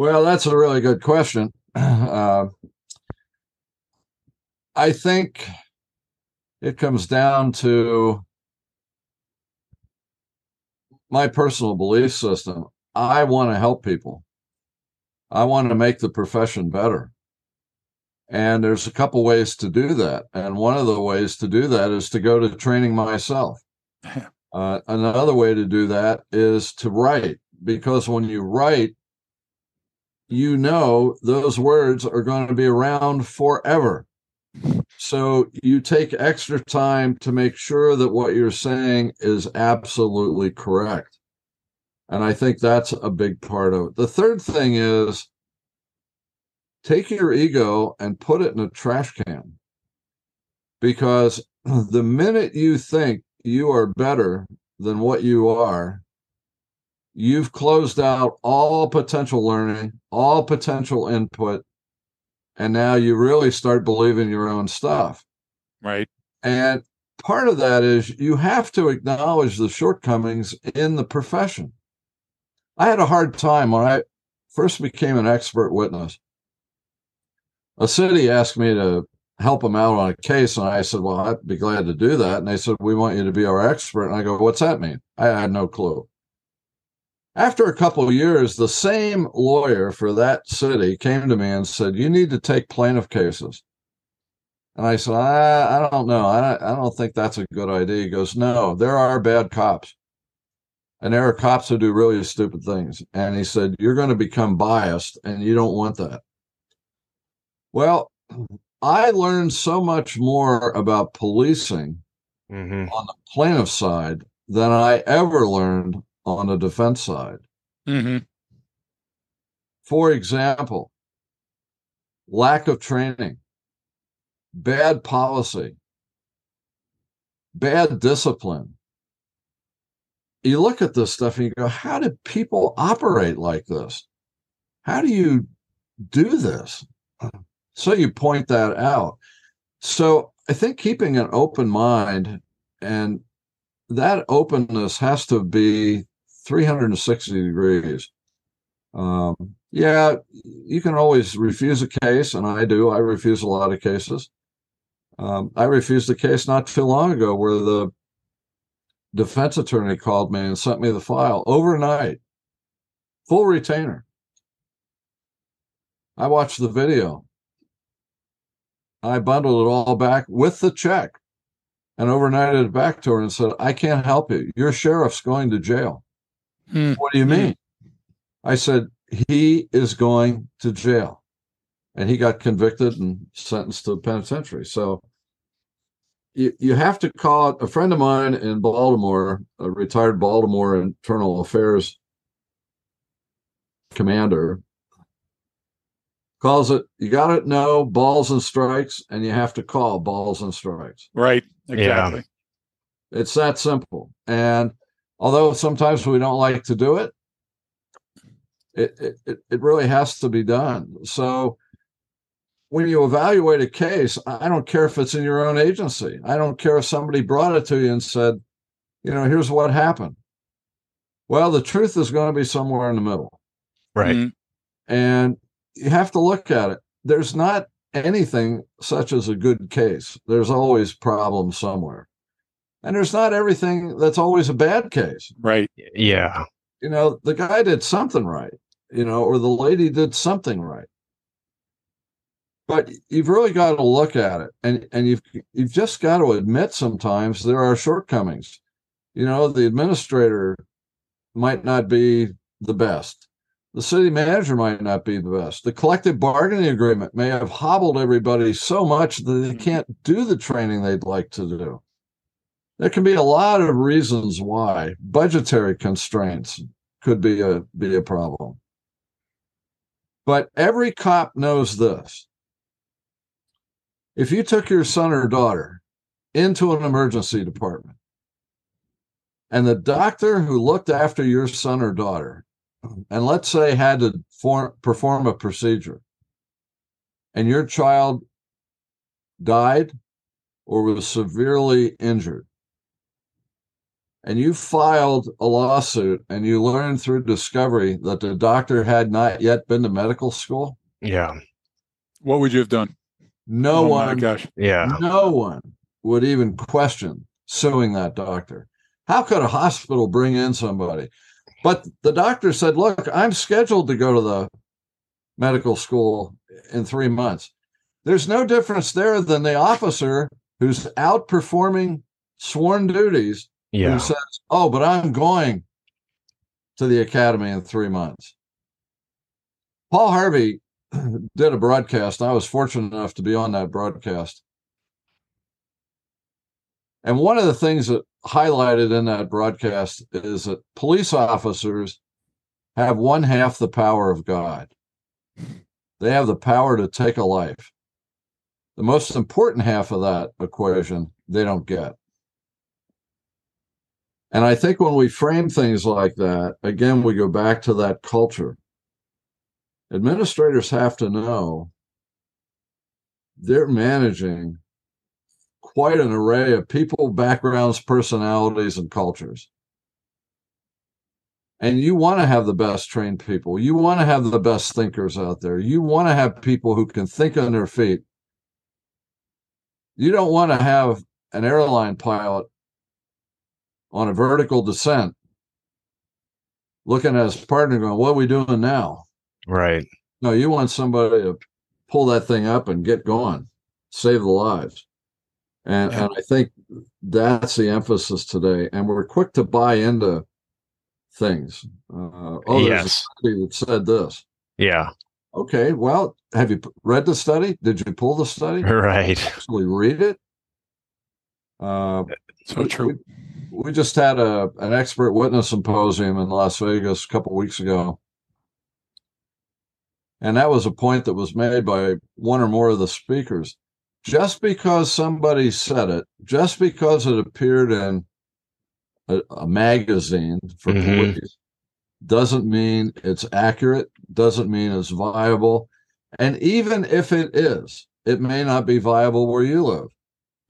Well, that's a really good question. *clears throat* Uh, I think it comes down to my personal belief system. I want to help people. I want to make the profession better. And there's a couple ways to do that. And one of the ways to do that is to go to training myself. *laughs* Uh, another way to do that is to write, because when you write, you know those words are going to be around forever. So you take extra time to make sure that what you're saying is absolutely correct. And I think that's a big part of it. The third thing is take your ego and put it in a trash can. Because *clears throat* the minute you think you are better than what you are, you've closed out all potential learning, all potential input, and now you really start believing your own stuff. Right. And part of that is you have to acknowledge the shortcomings in the profession. I had a hard time when I first became an expert witness. A city asked me to help them out on a case, and I said, Well, I'd be glad to do that. And they said, We want you to be our expert. And I go, What's that mean? I had no clue. After a couple of years, the same lawyer for that city came to me and said, You need to take plaintiff cases. And I said, I, I don't know. I, I don't think that's a good idea. He goes, No, there are bad cops. And there are cops who do really stupid things. And he said, You're going to become biased and you don't want that. Well, I learned so much more about policing mm-hmm. on the plaintiff side than I ever learned on the defense side. Mm-hmm. For example, lack of training, bad policy, bad discipline. You look at this stuff and you go, how did people operate like this? How do you do this? So you point that out. So I think keeping an open mind and that openness has to be 360 degrees. Um, yeah, you can always refuse a case, and I do. I refuse a lot of cases. Um, I refused a case not too long ago where the defense attorney called me and sent me the file overnight, full retainer. I watched the video. I bundled it all back with the check and overnighted it back to her and said, I can't help you. Your sheriff's going to jail. Hmm. What do you mean? I said, he is going to jail. And he got convicted and sentenced to penitentiary. So you, you have to call it a friend of mine in Baltimore, a retired Baltimore internal affairs commander, calls it you got to know balls and strikes and you have to call balls and strikes right exactly yeah. it's that simple and although sometimes we don't like to do it it, it, it really has to be done. So when you evaluate a case, I don't care if it's in your own agency. I don't care if somebody brought it to you and said, you know, here's what happened. Well, the truth is going to be somewhere in the middle. Right. Mm-hmm. And you have to look at it. There's not anything such as a good case. There's always problems somewhere. And there's not everything that's always a bad case. Right. Yeah. You know, the guy did something right you know, or the lady did something right. But you've really got to look at it, and and you've you've just got to admit sometimes there are shortcomings. You know, the administrator might not be the best. The city manager might not be the best. The collective bargaining agreement may have hobbled everybody so much that they can't do the training they'd like to do. There can be a lot of reasons why. Budgetary constraints could be a be a problem. But every cop knows this. If you took your son or daughter into an emergency department and the doctor who looked after your son or daughter, and let's say had to form, perform a procedure, and your child died or was severely injured, and you filed a lawsuit and you learned through discovery that the doctor had not yet been to medical school, Yeah. What would you have done? no oh my one gosh. Yeah. no one would even question suing that doctor. How could a hospital bring in somebody? But the doctor said, Look, I'm scheduled to go to the medical school in three months. There's no difference there than the officer who's outperforming sworn duties Yeah. who says, Oh, but I'm going to the academy in three months. Paul Harvey *clears throat* did a broadcast. I was fortunate enough to be on that broadcast. And one of the things that highlighted in that broadcast is that police officers have one half the power of God. They have the power to take a life. The most important half of that equation, they don't get. And I think when we frame things like that, again, we go back to that culture. Administrators have to know they're managing quite an array of people, backgrounds, personalities, and cultures. And you want to have the best trained people. You want to have the best thinkers out there. You want to have people who can think on their feet. You don't want to have an airline pilot on a vertical descent looking at his partner going, What are we doing now? Right. No, you want somebody to pull that thing up and get going, save the lives. And, Yeah. and I think that's the emphasis today. And we're quick to buy into things. Uh, oh, there's Yes. a study that said this. Yeah. Okay, well, have you read the study? Did you pull the study? *laughs* Right. Actually read it? Uh, So true. We, we just had a an expert witness symposium in Las Vegas a couple weeks ago. And that was a point that was made by one or more of the speakers. Just because somebody said it, just because it appeared in a, a magazine for Mhm. police, doesn't mean it's accurate, doesn't mean it's viable. And even if it is, it may not be viable where you live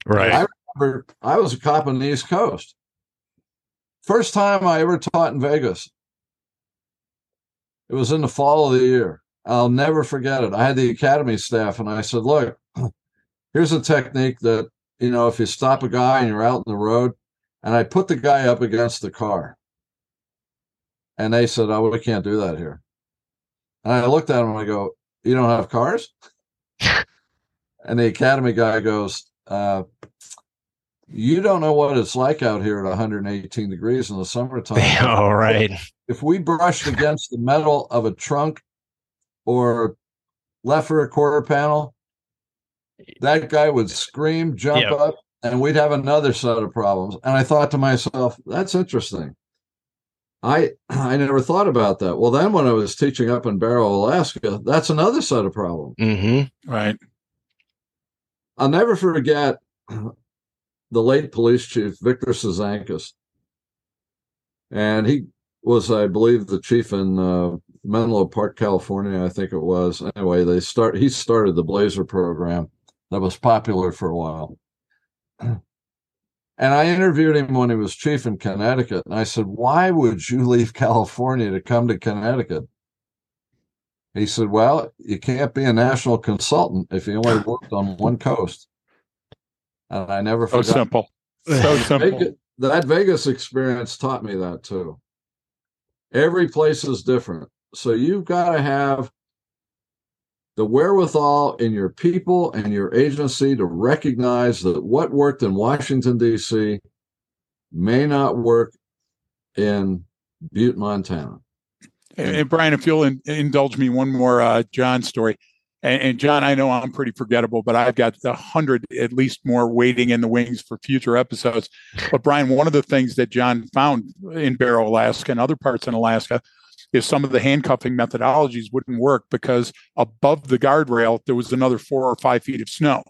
Right. I remember I was a cop on the East Coast. First time I ever taught in Vegas. It was in the fall of the year. I'll never forget it. I had the academy staff and I said, look, *clears throat* here's a technique that, you know, if you stop a guy and you're out in the road, and I put the guy up against the car. And they said, Oh, we can't do that here. And I looked at him and I go, You don't have cars? *laughs* and the academy guy goes, uh, you don't know what it's like out here at 118 degrees in the summertime. *laughs* All right. if we brushed against the metal of a trunk or left for a quarter panel, that guy would scream, jump Yep. up, and we'd have another set of problems. And I thought to myself, that's interesting. I *clears throat* I never thought about that. Well, then when I was teaching up in Barrow, Alaska, that's another set of problems. Mm-hmm. Right. I'll never forget the late police chief, Victor Cizanckas. And he was, I believe, the chief in uh, Menlo Park, California, I think it was. Anyway, they start he started the Blazer program that was popular for a while. *clears throat* And I interviewed him when he was chief in Connecticut. And I said, Why would you *laughs* leave California to come to Connecticut? He said, Well, you can't be a national consultant if you only worked on one coast. And I never So forgot. simple. *laughs* So simple. Vegas, that Vegas experience taught me that too. Every place is different. So you've got to have the wherewithal in your people and your agency to recognize that what worked in Washington, D.C. may not work in Butte, Montana. And, and Brian, if you'll in, indulge me one more uh, John story. And, and John, I know I'm pretty forgettable, but I've got a hundred at least more waiting in the wings for future episodes. But Brian, one of the things that John found in Barrow, Alaska, and other parts in Alaska, is some of the handcuffing methodologies wouldn't work because above the guardrail there was another four or five feet of snow.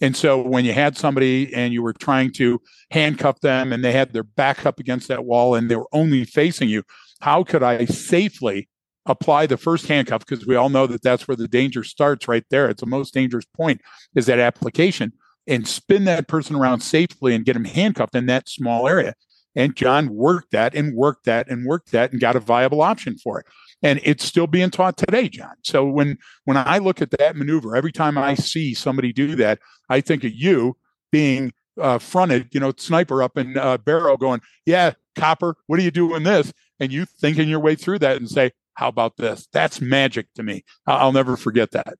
And so when you had somebody and you were trying to handcuff them and they had their back up against that wall and they were only facing you, how could I safely apply the first handcuff? Because we all know that that's where the danger starts right there. It's the most dangerous point is that application and spin that person around safely and get them handcuffed in that small area. And John worked that and worked that and worked that and got a viable option for it. And it's still being taught today, John. So when when I look at that maneuver, every time I see somebody do that, I think of you being uh, fronted, you know, sniper up in uh, Barrow going, yeah, copper, what are you doing this? And you thinking your way through that and say, how about this? That's magic to me. I'll never forget that.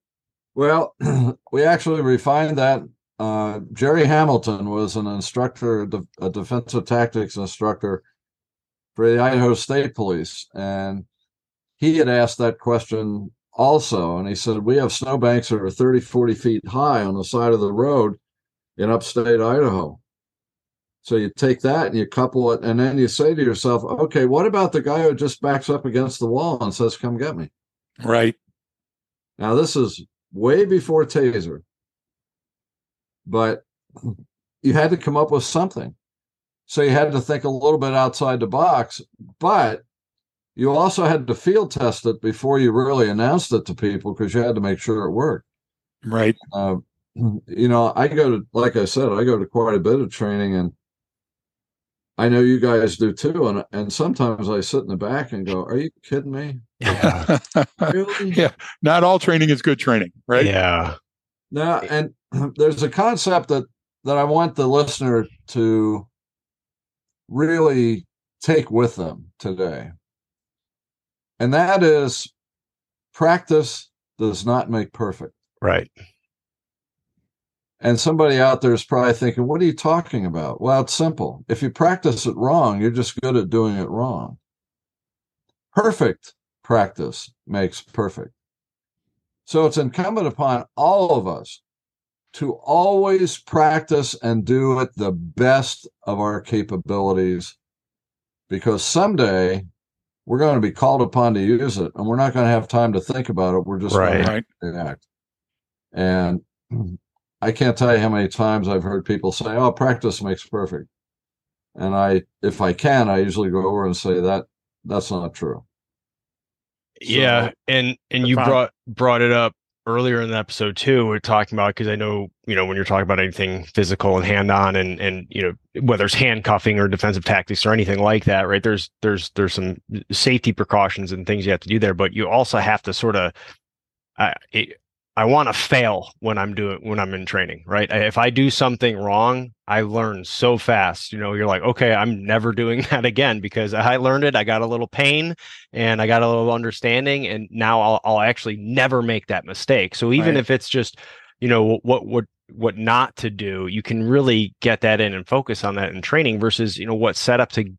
Well, *clears throat* we actually refined that uh, Jerry Hamilton was an instructor, a defensive tactics instructor for the Idaho State Police, and he had asked that question also. And he said, We have snowbanks that are 30, 40 feet high on the side of the road in upstate Idaho. So you take that and you couple it, and then you say to yourself, okay, what about the guy who just backs up against the wall and says, come get me? Right. Now, this is way before Taser but you had to come up with something. So you had to think a little bit outside the box, but you also had to field test it before you really announced it to people because you had to make sure it worked. Right. Uh, *clears throat* you know, I go to, like I said, I go to quite a bit of training and I know you guys do too. And, and sometimes I sit in the back and go, are you kidding me? Yeah. really? *laughs* Yeah. Not all training is good training, right? Yeah. Now, and *clears throat* there's a concept that that I want the listener to really take with them today. And that is practice does not make perfect. Right. And somebody out there is probably thinking, what are you talking about? Well, it's simple. If you practice it wrong, you're just good at doing it wrong. Perfect practice makes perfect. So it's incumbent upon all of us to always practice and do it the best of our capabilities because someday we're going to be called upon to use it and we're not going to have time to think about it. We're just right. going to act. And I can't tell you how many times I've heard people say, "Oh, practice makes perfect." And I if I can, I usually go over and say that that's not true. Yeah, and and you brought brought it up earlier in the episode too. We're talking about because I know you know when you're talking about anything physical and hand on and and you know whether it's handcuffing or defensive tactics or anything like that, right? There's there's there's some safety precautions and things you have to do there, but you also have to sort of. Uh, it, I want to fail when I'm doing when I'm in training, right? If I do something wrong, I learn so fast. You know, you're like, okay, I'm never doing *laughs* that again because I learned it. I got a little pain and I got a little understanding, and now I'll I'll actually never make that mistake. So even right. if it's just, you know, what what what not to do, you can really get that in and focus on that in training versus you know what set up to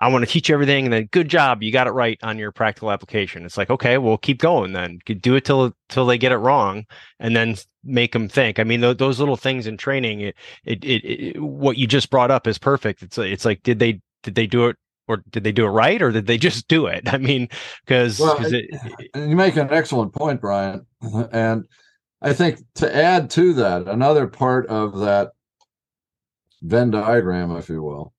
I want to teach you everything, and then good job, you got it right on your practical application. It's like, okay, well, keep going then. Do it till till they get it wrong, and then make them think. I mean, th- those little things in training, it, it, it, it, what you just brought up is perfect. It's it's like, did they did they do it or did they do it right or did they just do it? *laughs* I mean, because well, you make an excellent point, Brian, *laughs* and I think to add to that, another part of that Venn diagram, if you will,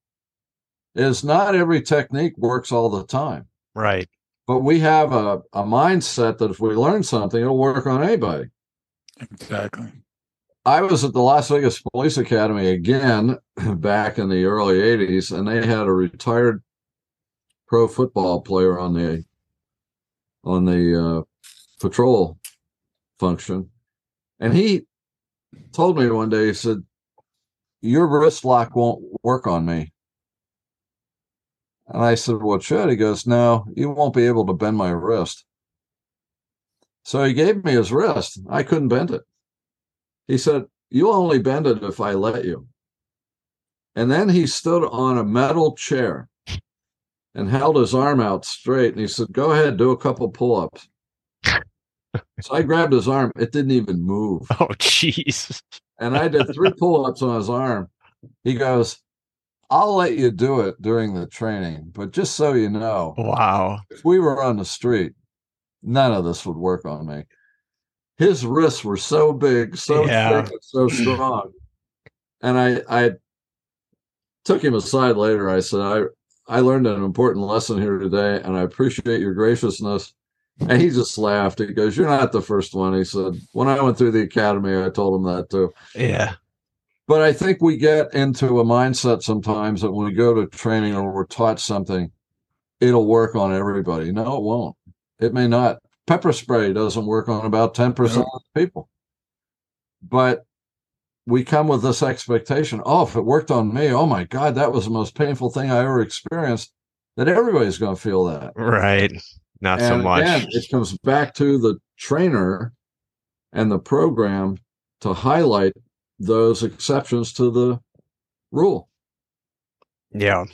is not every technique works all the time. Right. But we have a, a mindset that if we learn something, it'll work on anybody. Exactly. I was at the Las Vegas Police Academy again *clears throat* back in the early 80s, and they had a retired pro football player on the on the uh, patrol function. And he told me one day, he said, Your wrist lock won't work on me. And I said, Well, should. He goes, No, you won't be able to bend my wrist. So he gave me his wrist. I couldn't bend it. He said, You'll only bend it if I let you. And then he stood on a metal chair and held his arm out straight. And he said, Go ahead, do a couple pull ups. so I grabbed his arm. It didn't even move. *laughs* Oh, jeez. and I did three pull ups on his arm. He goes, I'll let you do it during the training, but just so you know, wow, if we were on the street, none of this would work on me. His wrists were so big, so yeah. thick, so strong. and I, I took him aside later. I said, I, I learned an important lesson here today, and I appreciate your graciousness. And he just laughed. He goes, You're not the first one. He said, When I went through the academy, I told him that too. Yeah. But I think we get into a mindset sometimes that when we go to training or we're taught something, it'll work on everybody. No, it won't. It may not. Pepper spray doesn't work on about 10% no. of the people. But we come with this expectation oh, if it worked on me, oh my God, that was the most painful thing I ever experienced, that everybody's going to feel that. Right. Not and so much. Again, it comes back to the trainer and the program to highlight those exceptions to the rule. Yeah.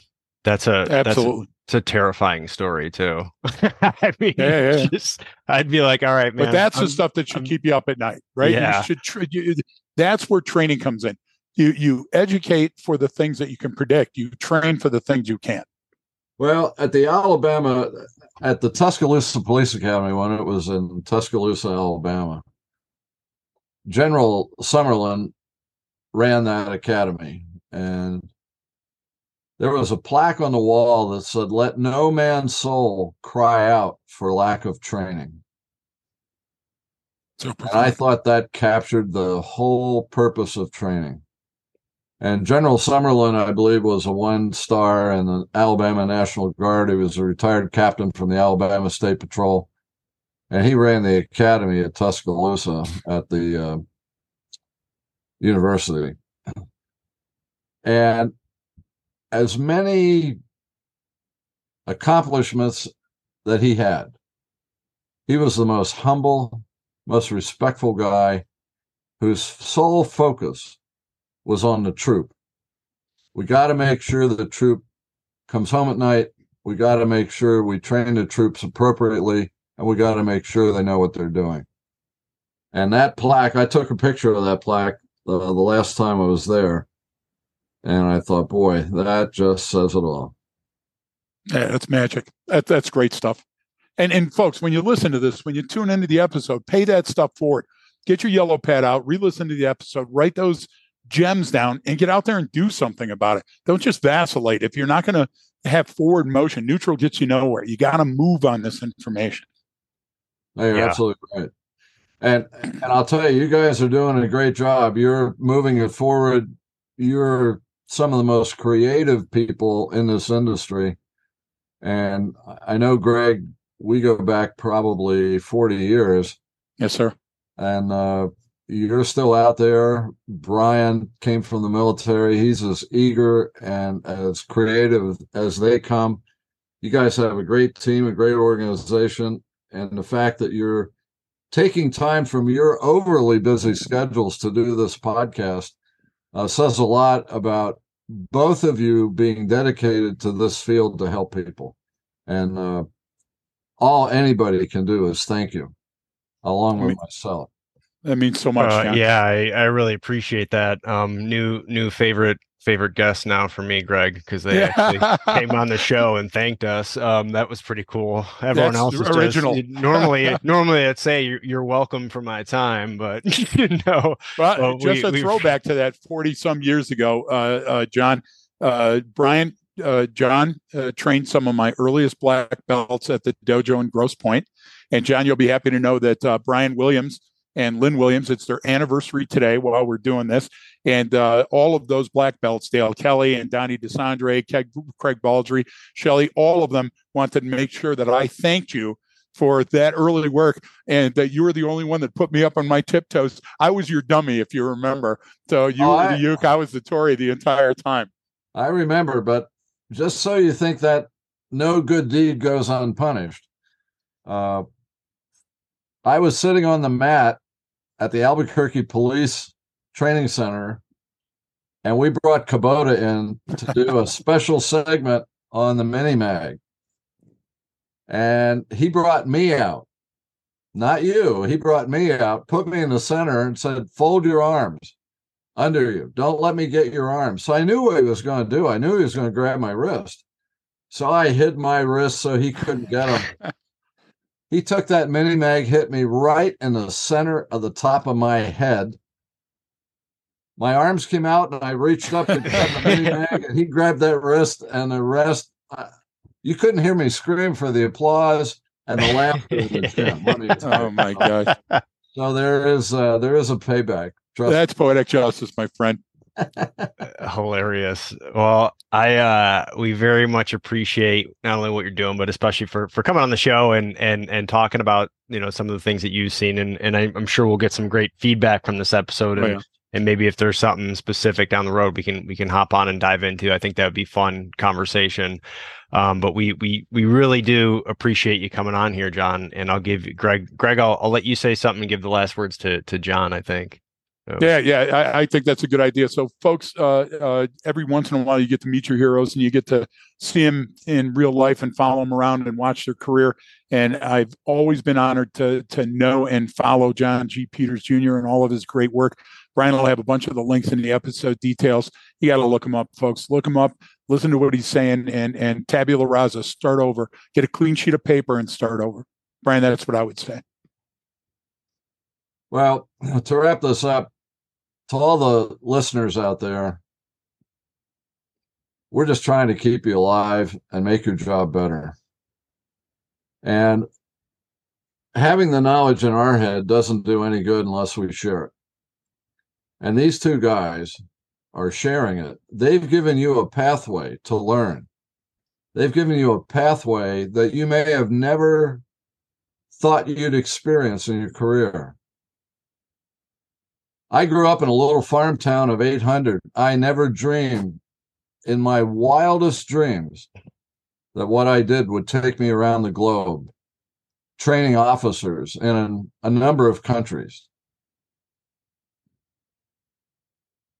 That's a absolutely it's a terrifying story too. *laughs* I mean, yeah, yeah. Just, I'd be like, all right, man. But that's I'm, the stuff that should I'm, keep you up at night, right? Yeah. You should. Tr- you, that's where training comes in. You you educate for the things that you can predict. You train for the things you can't. Well, at the Alabama, at the Tuscaloosa Police Academy, when it was in Tuscaloosa, Alabama, General Summerlin ran that academy, and there was a plaque on the wall that said, Let no man's soul cry out for lack of training. So and I thought that captured the whole purpose of training. And General Summerlin, I believe, was a one star in the Alabama National Guard. He was a retired captain from the Alabama State Patrol. And he ran the academy at Tuscaloosa at the uh, university. And as many accomplishments that he had, he was the most humble, most respectful guy whose sole focus was on the troop. We got to make sure the troop comes home at night. We got to make sure we train the troops appropriately, and we got to make sure they know what they're doing. And that plaque, I took a picture of that plaque uh, the last time I was there. And I thought, boy, that just says it all. Yeah, that's magic. That, that's great stuff. And and folks, when you listen to this, when you tune into the episode, pay that stuff forward. Get your yellow pad out, re-listen to the episode, write those gems down, and get out there and do something about it. Don't just vacillate. If you're not going to have forward motion, neutral gets you nowhere. You got to move on this information. you're yeah. absolutely right. And and I'll tell you, you guys are doing a great job. You're moving it forward. You're some of the most creative people in this industry. And I know Greg we go back probably 40 years. Yes, sir. And uh, you're still out there. Brian came from the military. He's as eager and as creative as they come. You guys have a great team, a great organization. And the fact that you're taking time from your overly busy schedules to do this podcast uh, says a lot about both of you being dedicated to this field to help people. And uh, all anybody can do is thank you, along with myself. That means so much. Uh, yeah, I, I really appreciate that. Um, new new favorite favorite guest now for me, Greg, because they yeah. actually came on the *laughs* show and thanked us. Um, that was pretty cool. Everyone That's else is original. Just, normally, normally I'd say you're, you're, welcome for my time, but *laughs* *laughs* you know, well, well just we, a throwback to that forty some years ago, uh, uh, John. Uh, Brian uh, John uh, trained some of my earliest black belts at the dojo in Grosse Pointe. And John, you'll be happy to know that uh, Brian Williams and Lynn Williams, it's their anniversary today while we're doing this. And uh, all of those black belts, Dale Kelly and Donnie DeSandre, Craig, Craig Baldry, Shelly, all of them wanted to make sure that I thanked you for that early work and that you were the only one that put me up on my tiptoes. I was your dummy, if you remember. So you oh, were the uke, I was the tori the entire time. I remember, but just so you think that no good deed goes unpunished. Uh, I was sitting on the mat at the Albuquerque Police Training Center, and we brought Kubota in to do a *laughs* special segment on the mini mag. And he brought me out, not you. He brought me out, put me in the center, and said, Fold your arms. under you. Don't let me get your arms. So I knew what he was going to do. I knew he was going to grab my wrist. So I hid my wrist so he couldn't get him. *laughs* he took that mini mag, hit me right in the center of the top of my head. My arms came out and I reached up to grab the mini *laughs* mag and he grabbed that wrist and the rest. Uh, you couldn't hear me scream for the applause and the laughter. *laughs* oh my gosh! So there is uh, there is a payback. Trust That's me. poetic justice, my friend. Hilarious. Well, I uh we very much appreciate not only what you're doing, but especially for for coming on the show and and and talking about you know some of the things that you've seen, and and I, am sure we'll get some great feedback from this episode, and, oh, yeah. and maybe if there's something specific down the road, we can we can hop on and dive into. I think that would be fun conversation. Um, but we we we really do appreciate you coming on here, John. And I'll give Greg Greg, I'll, I'll let you say something and give the last words to to John. I think. Yeah, yeah, I, I, think that's a good idea. So, folks, uh, uh, every once in a while, you get to meet your heroes and you get to see them in real life and follow them around and watch their career. And I've always been honored to to know and follow John G. Peters Jr. and all of his great work. Brian will have a bunch of the links in the episode details. You got to look him up, folks. Look him up. Listen to what he's saying, and and tabula rasa. Start over. Get a clean sheet of paper and start over. Brian, that's what I would say. Well, to wrap this up, to all the listeners out there, we're just trying to keep you alive and make your job better. And having the knowledge in our head doesn't do any good unless we share it. And these two guys are sharing it. They've given you a pathway to learn. They've given you a pathway that you may have never thought you'd experience in your career. I grew up in a little farm town of 800. I never dreamed in my wildest dreams that what I did would take me around the globe, training officers in a number of countries.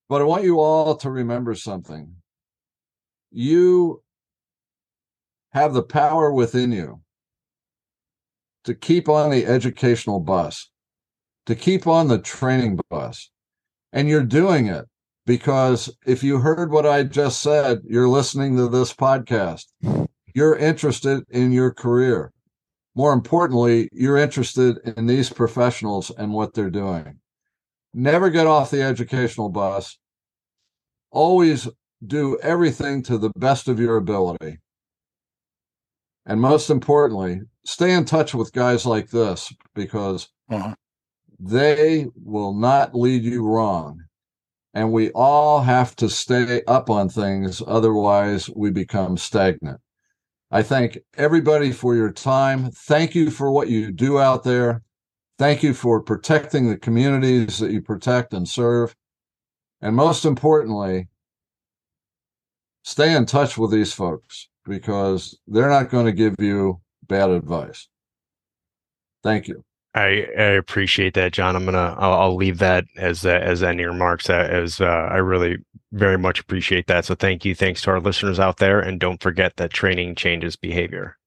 But I want you all to remember something. You have the power within you to keep on the educational bus to keep on the training bus. And you're doing it because if you heard what I just said, you're listening to this podcast. You're interested in your career. More importantly, you're interested in these professionals and what they're doing. Never get off the educational bus. Always do everything to the best of your ability. And most importantly, stay in touch with guys like this because uh-huh they will not lead you wrong. And we all have to stay up on things, otherwise, we become stagnant. I thank everybody for your time. Thank you for what you do out there. Thank you for protecting the communities that you protect and serve. And most importantly, stay in touch with these folks because they're not going to give you bad advice. Thank you. I, I appreciate that, John. I'm gonna I'll, I'll leave that as uh, as any remarks. Uh, as uh, I really very much appreciate that. So thank you. Thanks to our listeners out there, and don't forget that training changes behavior.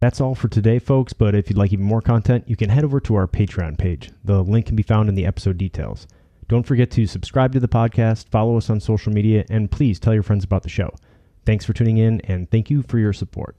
That's all for today, folks. But if you'd like even more content, you can head over to our Patreon page. The link can be found in the episode details. Don't forget to subscribe to the podcast, follow us on social media, and please tell your friends about the show. Thanks for tuning in, and thank you for your support.